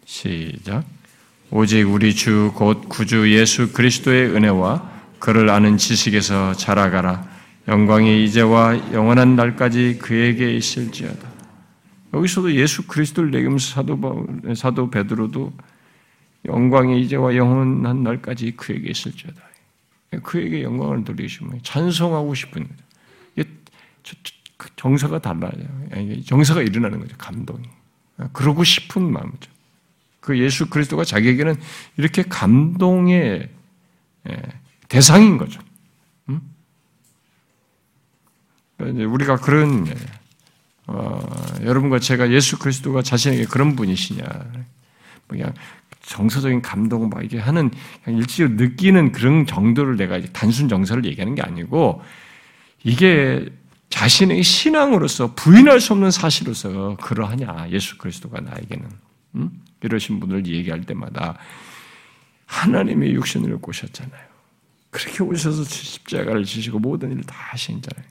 시작. 오직 우리 주 곧 구주 예수 그리스도의 은혜와 그를 아는 지식에서 자라가라. 영광이 이제와 영원한 날까지 그에게 있을지어다. 여기서도 예수 그리스도를 내기면서 사도, 사도 베드로도 영광이 이제와 영원한 날까지 그에게 있을지어다. 그에게 영광을 돌리시면 찬송하고 싶은. 그 정서가 달라요. 정서가 일어나는 거죠. 감동이. 그러고 싶은 마음이죠. 그 예수 그리스도가 자기에게는 이렇게 감동의 예, 대상인 거죠. 그러니까 우리가 그런 어, 여러분과 제가 예수 그리스도가 자신에게 그런 분이시냐, 그냥 정서적인 감동 막 이게 하는 일시로 느끼는 그런 정도를 내가 단순 정서를 얘기하는 게 아니고 이게 자신의 신앙으로서 부인할 수 없는 사실로서 그러하냐 예수 그리스도가 나에게는 음? 이러신 분을 얘기할 때마다 하나님의 육신을 꼬셨잖아요. 그렇게 오셔서 십자가를 지시고 모든 일을 다 하신잖아요.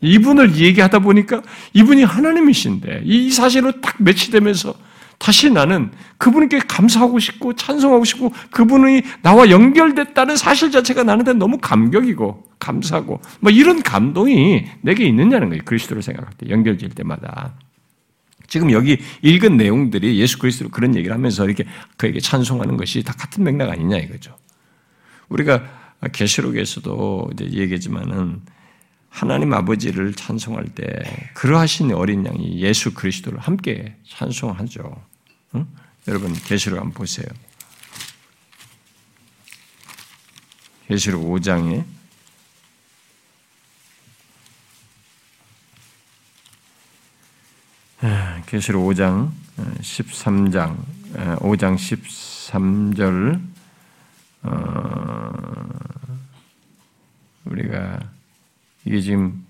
이분을 얘기하다 보니까 이분이 하나님이신데 이 사실로 딱 매치되면서 다시 나는 그분께 감사하고 싶고 찬송하고 싶고 그분이 나와 연결됐다는 사실 자체가 나한테 너무 감격이고 감사하고 뭐 이런 감동이 내게 있느냐는 거예요. 그리스도를 생각할 때 연결될 때마다. 지금 여기 읽은 내용들이 예수 그리스도 그런 얘기를 하면서 이렇게 그에게 찬송하는 것이 다 같은 맥락 아니냐 이거죠. 우리가 계시록에서도 이제 얘기했지만은 하나님 아버지를 찬송할 때 그러하신 어린 양이 예수 그리스도를 함께 찬송하죠. 응? 여러분 계시록 한번 보세요. 계시록 5장에 계시록 5장 13장 5장 13절 어, 우리가 이게 지금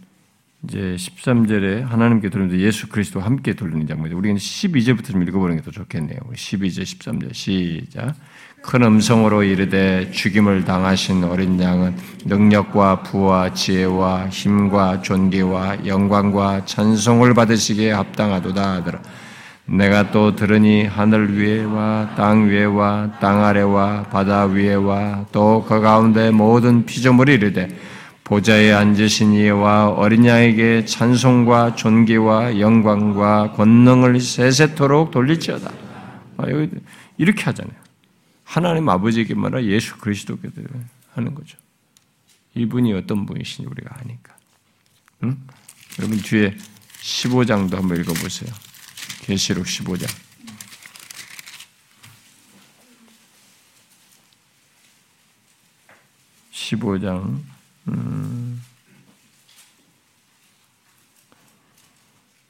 이제 13절에 하나님께 돌리면서 예수 그리스도와 함께 돌리는 장면이죠. 우리는 12절부터 좀 읽어보는 게 더 좋겠네요. 12절, 13절 시작. 큰 음성으로 이르되 죽임을 당하신 어린 양은 능력과 부와 지혜와 힘과 존귀와 영광과 찬송을 받으시기에 합당하도다 하더라. 내가 또 들으니 하늘 위에와 땅 위에와 땅 아래와 바다 위에와 또 그 가운데 모든 피조물이 이르되 보좌에 앉으신 이와 어린 양에게 찬송과 존귀와 영광과 권능을 세세토록 돌릴지어다. 아, 이렇게 하잖아요. 하나님 아버지에게 말하 예수 그리스도께 하는 거죠. 이분이 어떤 분이신지 우리가 아니까. 응? 여러분 뒤에 15장도 한번 읽어보세요. 계시록 15장. 15장 음,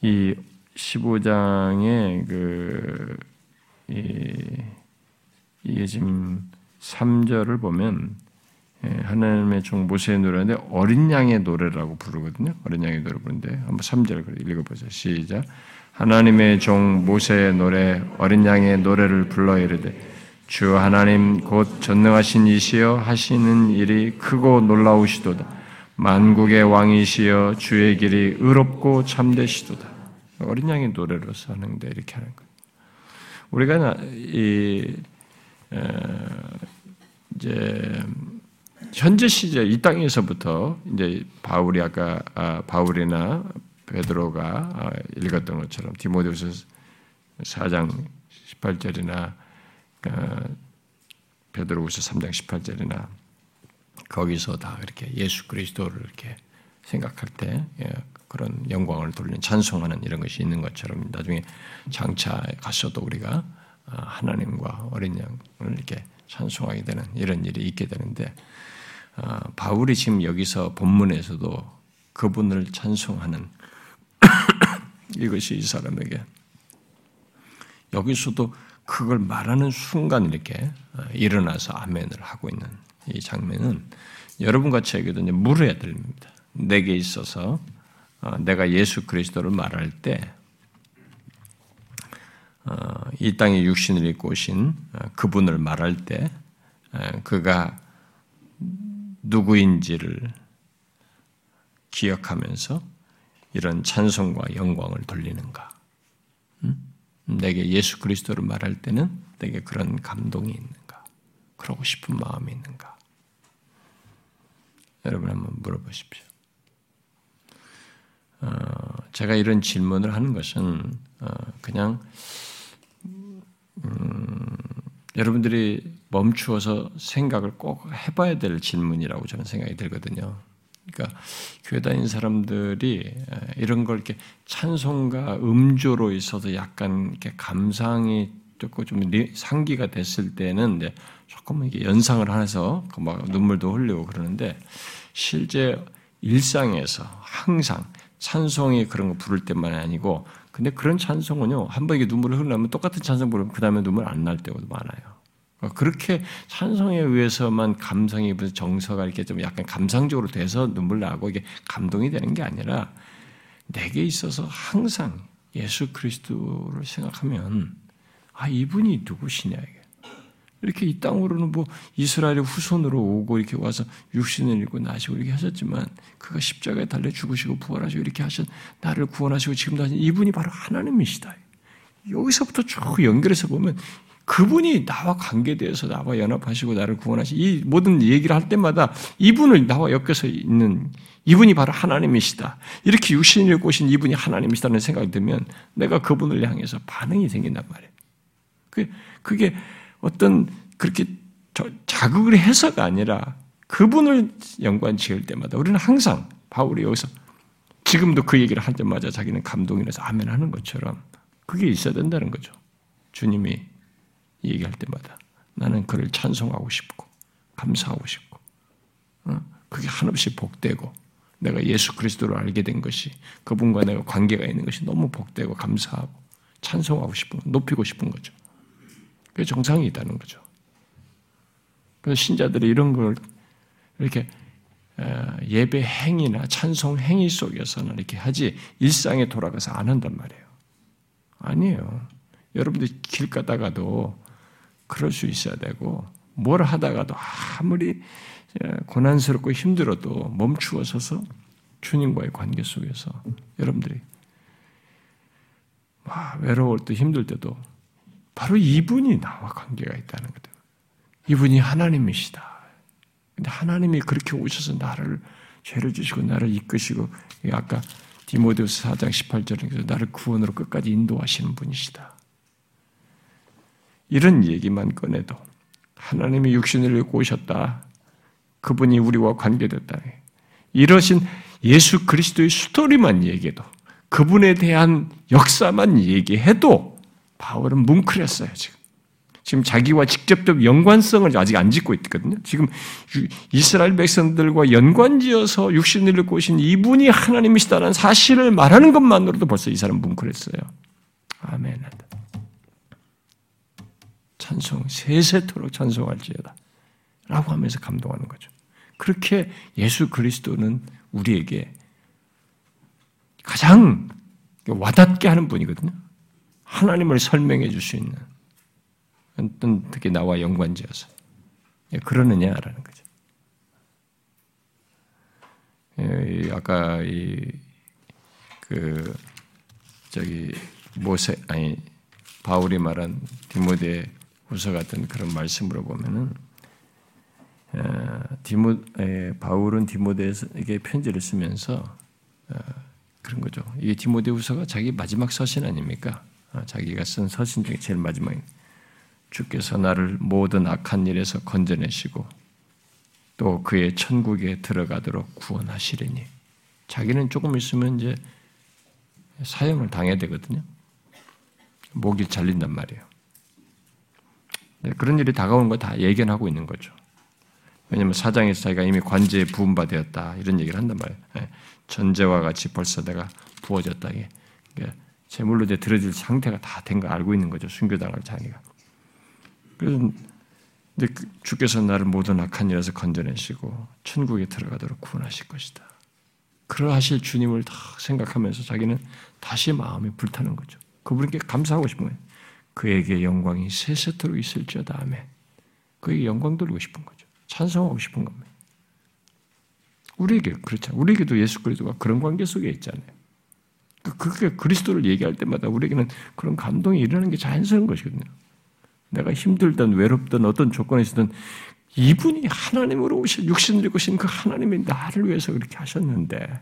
이 15장의 그 이, 이게 지금 3절을 보면 예, 하나님의 종 모세의 노래인데 어린 양의 노래라고 부르거든요. 어린 양의 노래 부르는데 한번 3절 읽어보세요. 시작. 하나님의 종 모세의 노래 어린 양의 노래를 불러 이르되 주 하나님 곧 전능하신 이시여 하시는 일이 크고 놀라우시도다. 만국의 왕이시여 주의 길이 의롭고 참되시도다. 어린 양의 노래로서 하는데 이렇게 하는 거예요. 우리가 이 이제 현재 시절 이 땅에서부터 이제 바울이 아까 아, 바울이나 베드로가 아, 읽었던 것처럼 디모데후서 4장 18절이나 어, 베드로후서 3장 18절이나 거기서 다 이렇게 예수 그리스도를 이렇게 생각할 때 예, 그런 영광을 돌리는 찬송하는 이런 것이 있는 것처럼 나중에 장차 가서도 우리가 어, 하나님과 어린 양을 이렇게 찬송하게 되는 이런 일이 있게 되는데 어, 바울이 지금 여기서 본문에서도 그분을 찬송하는 이것이 이 사람에게 여기서도 그걸 말하는 순간 이렇게 어, 일어나서 아멘을 하고 있는 이 장면은 여러분 같이 에게도 물어야 됩니다. 내게 있어서 어, 내가 예수 그리스도를 말할 때, 어, 이 땅에 육신을 입고 오신 그분을 말할 때, 그가 누구인지를 기억하면서 이런 찬송과 영광을 돌리는가. 내게 예수 그리스도를 말할 때는 내게 그런 감동이 있는가? 그러고 싶은 마음이 있는가? 여러분 한번 물어보십시오. 어, 제가 이런 질문을 하는 것은 어, 그냥 음, 여러분들이 멈추어서 생각을 꼭 해봐야 될 질문이라고 저는 생각이 들거든요. 그러니까 교회 다니는 사람들이 이런 걸 이렇게 찬송과 음조로 있어서 약간 이렇게 감상이 조금 좀 상기가 됐을 때는 조금 이게 연상을 해서 그막 눈물도 흘리고 그러는데 실제 일상에서 항상 찬송이 그런 거 부를 때만 아니고 근데 그런 찬송은요 한 번 이게 눈물을 흘리면 똑같은 찬송 부르면 그 다음에 눈물 안 날 때도 많아요. 어, 그렇게 찬송에 의해서만 감성이 무슨 정서가 이렇게 좀 약간 감상적으로 돼서 눈물 나고 이게 감동이 되는 게 아니라 내게 있어서 항상 예수 그리스도를 생각하면 아 이분이 누구시냐 이게 이렇게 이 땅으로는 뭐 이스라엘의 후손으로 오고 이렇게 와서 육신을 입고 나시고 이렇게 하셨지만 그가 십자가에 달려 죽으시고 부활하시고 이렇게 하신 나를 구원하시고 지금도 하신 이분이 바로 하나님이시다. 여기서부터 쭉 연결해서 보면 그분이 나와 관계되어서 나와 연합하시고 나를 구원하시 이 모든 얘기를 할 때마다 이분을 나와 엮여서 있는 이분이 바로 하나님이시다. 이렇게 육신을 꼬신 이분이 하나님이시다는 생각이 들면 내가 그분을 향해서 반응이 생긴단 말이에요. 그게 어떤 그렇게 자극을 해서가 아니라 그분을 연관 지을 때마다 우리는 항상 바울이 여기서 지금도 그 얘기를 할 때마다 자기는 감동이 나서 아멘 하는 것처럼 그게 있어야 된다는 거죠. 주님이 얘기할 때마다 나는 그를 찬송하고 싶고 감사하고 싶고 어? 그게 한없이 복되고 내가 예수 그리스도를 알게 된 것이 그분과 내가 관계가 있는 것이 너무 복되고 감사하고 찬송하고 싶은 높이고 싶은 거죠. 그게 정상이 있다는 거죠. 그래서 신자들이 이런 걸 이렇게 예배 행위나 찬송 행위 속에서는 이렇게 하지 일상에 돌아가서 안 한단 말이에요. 아니에요. 여러분들 길 가다가도 그럴 수 있어야 되고 뭘 하다가도 아무리 고난스럽고 힘들어도 멈추어 서서 주님과의 관계 속에서 여러분들이 외로울 때 힘들 때도 바로 이분이 나와 관계가 있다는 거죠. 이분이 하나님이시다. 근데 하나님이 그렇게 오셔서 나를 죄를 주시고 나를 이끄시고 아까 디모데후서 4장 18절에 나를 구원으로 끝까지 인도하시는 분이시다. 이런 얘기만 꺼내도 하나님이 육신을 입고 오셨다. 그분이 우리와 관계됐다. 이러신 예수 그리스도의 스토리만 얘기해도 그분에 대한 역사만 얘기해도 바울은 뭉클했어요, 지금. 지금 자기와 직접적 연관성을 아직 안 짓고 있거든요. 지금 이스라엘 백성들과 연관지어서 육신을 입고 오신 이분이 하나님이시다는 사실을 말하는 것만으로도 벌써 이 사람 뭉클했어요. 아멘. 찬송, 세세토록 찬송할지어다. 라고 하면서 감동하는 거죠. 그렇게 예수 그리스도는 우리에게 가장 와닿게 하는 분이거든요. 하나님을 설명해 줄 수 있는. 특히 나와 연관지어서. 예, 그러느냐라는 거죠. 예, 아까 이, 그, 저기, 모세, 아니, 바울이 말한 디모데 후서 같은 그런 말씀으로 보면은, 어, 디모, 바울은 디모데에게 편지를 쓰면서, 어, 그런 거죠. 이게 디모데 후서가 자기 마지막 서신 아닙니까? 어, 자기가 쓴 서신 중에 제일 마지막에 주께서 나를 모든 악한 일에서 건져내시고 또 그의 천국에 들어가도록 구원하시리니 자기는 조금 있으면 이제 사형을 당해야 되거든요. 목이 잘린단 말이에요. 네, 그런 일이 다가오는 거 다 예견하고 있는 거죠. 왜냐하면 사장에서 자기가 이미 관제에 부음받았다 이런 얘기를 한단 말이에요. 네, 전제와 같이 벌써 내가 부어졌다. 이게 제물로 이제 들어질 상태가 다된거 알고 있는 거죠. 순교당할 자기가. 그래서 그 주께서 나를 모든 악한 일에서 건져내시고 천국에 들어가도록 구원하실 것이다. 그러하실 주님을 다 생각하면서 자기는 다시 마음이 불타는 거죠. 그분께 감사하고 싶은 거예요. 그에게 영광이 세세토록 있을지어다. 아멘. 그에게 영광 돌리고 싶은 거죠. 찬송하고 싶은 겁니다. 우리에게 그렇죠. 우리에게도 예수 그리스도가 그런 관계 속에 있잖아요. 그, 그렇게 그리스도를 얘기할 때마다 우리에게는 그런 감동이 일어나는 게 자연스러운 것이거든요. 내가 힘들든 외롭든 어떤 조건에 있든 이분이 하나님으로 오신 육신을 입고 오신 그 하나님이 나를 위해서 그렇게 하셨는데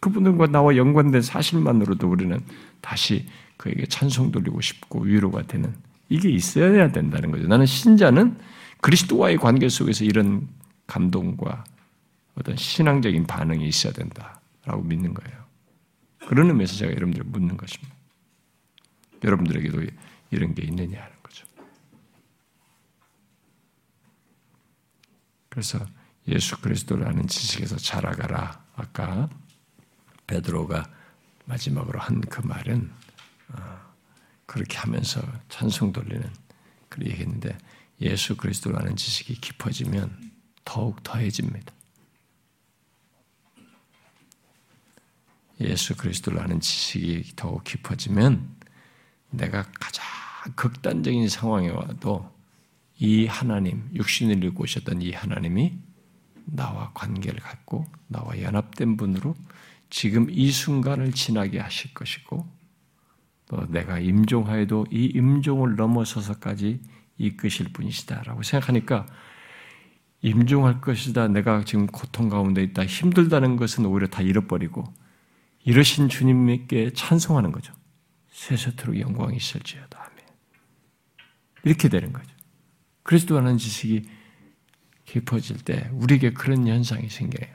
그분들과 나와 연관된 사실만으로도 우리는 다시 그에게 찬송 돌리고 싶고 위로가 되는 이게 있어야 된다는 거죠. 나는 신자는 그리스도와의 관계 속에서 이런 감동과 어떤 신앙적인 반응이 있어야 된다라고 믿는 거예요. 그런 의미에서 제가 여러분들을 묻는 것입니다. 여러분들에게도 이런 게 있느냐 하는 거죠. 그래서 예수 그리스도를 아는 지식에서 자라가라. 아까 베드로가 마지막으로 한 그 말은 어, 그렇게 하면서 찬송 돌리는 그런 얘기했는데 예수 그리스도를 아는 지식이 깊어지면 더욱 더해집니다. 예수 그리스도를 아는 지식이 더욱 깊어지면 내가 가장 극단적인 상황에 와도 이 하나님, 육신을 입고 오셨던 이 하나님이 나와 관계를 갖고 나와 연합된 분으로 지금 이 순간을 지나게 하실 것이고 또 내가 임종하여도 이 임종을 넘어서서까지 이끄실 분이시다라고 생각하니까 임종할 것이다. 내가 지금 고통 가운데 있다. 힘들다는 것은 오히려 다 잃어버리고 이러신 주님께 찬송하는 거죠. 세세토록 영광이 있을지어다. 아멘. 이렇게 되는 거죠. 그리스도 하는 지식이 깊어질 때 우리에게 그런 현상이 생겨요.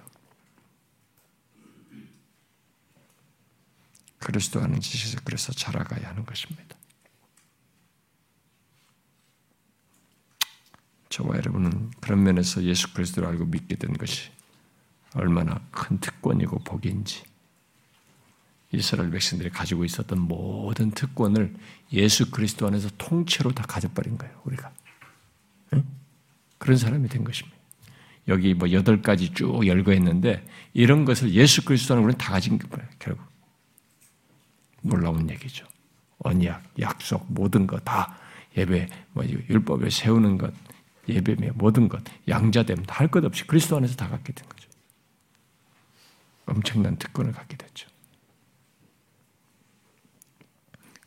그리스도 하는 지식에서 그래서 자라가야 하는 것입니다. 저와 여러분은 그런 면에서 예수 그리스도를 알고 믿게 된 것이 얼마나 큰 특권이고 복인지 이스라엘 백성들이 가지고 있었던 모든 특권을 예수 그리스도 안에서 통째로 다 가져버린 거예요, 우리가. 응? 그런 사람이 된 것입니다. 여기 뭐 여덟 가지 쭉 열거했는데 이런 것을 예수 그리스도 안에 우리는 다 가진 거예요, 결국. 놀라운 얘기죠. 언약, 약속, 모든 것 다 예배, 뭐 율법에 세우는 것, 예배며 모든 것, 양자됨 다 할 것 없이 그리스도 안에서 다 갖게 된 거죠. 엄청난 특권을 갖게 됐죠.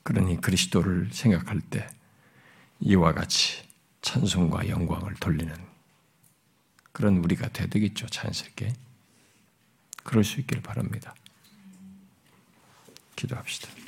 그러니 그리스도를 생각할 때 이와 같이 찬송과 영광을 돌리는 그런 우리가 되되겠죠, 자연스럽게. 그럴 수 있기를 바랍니다. 기도합시다.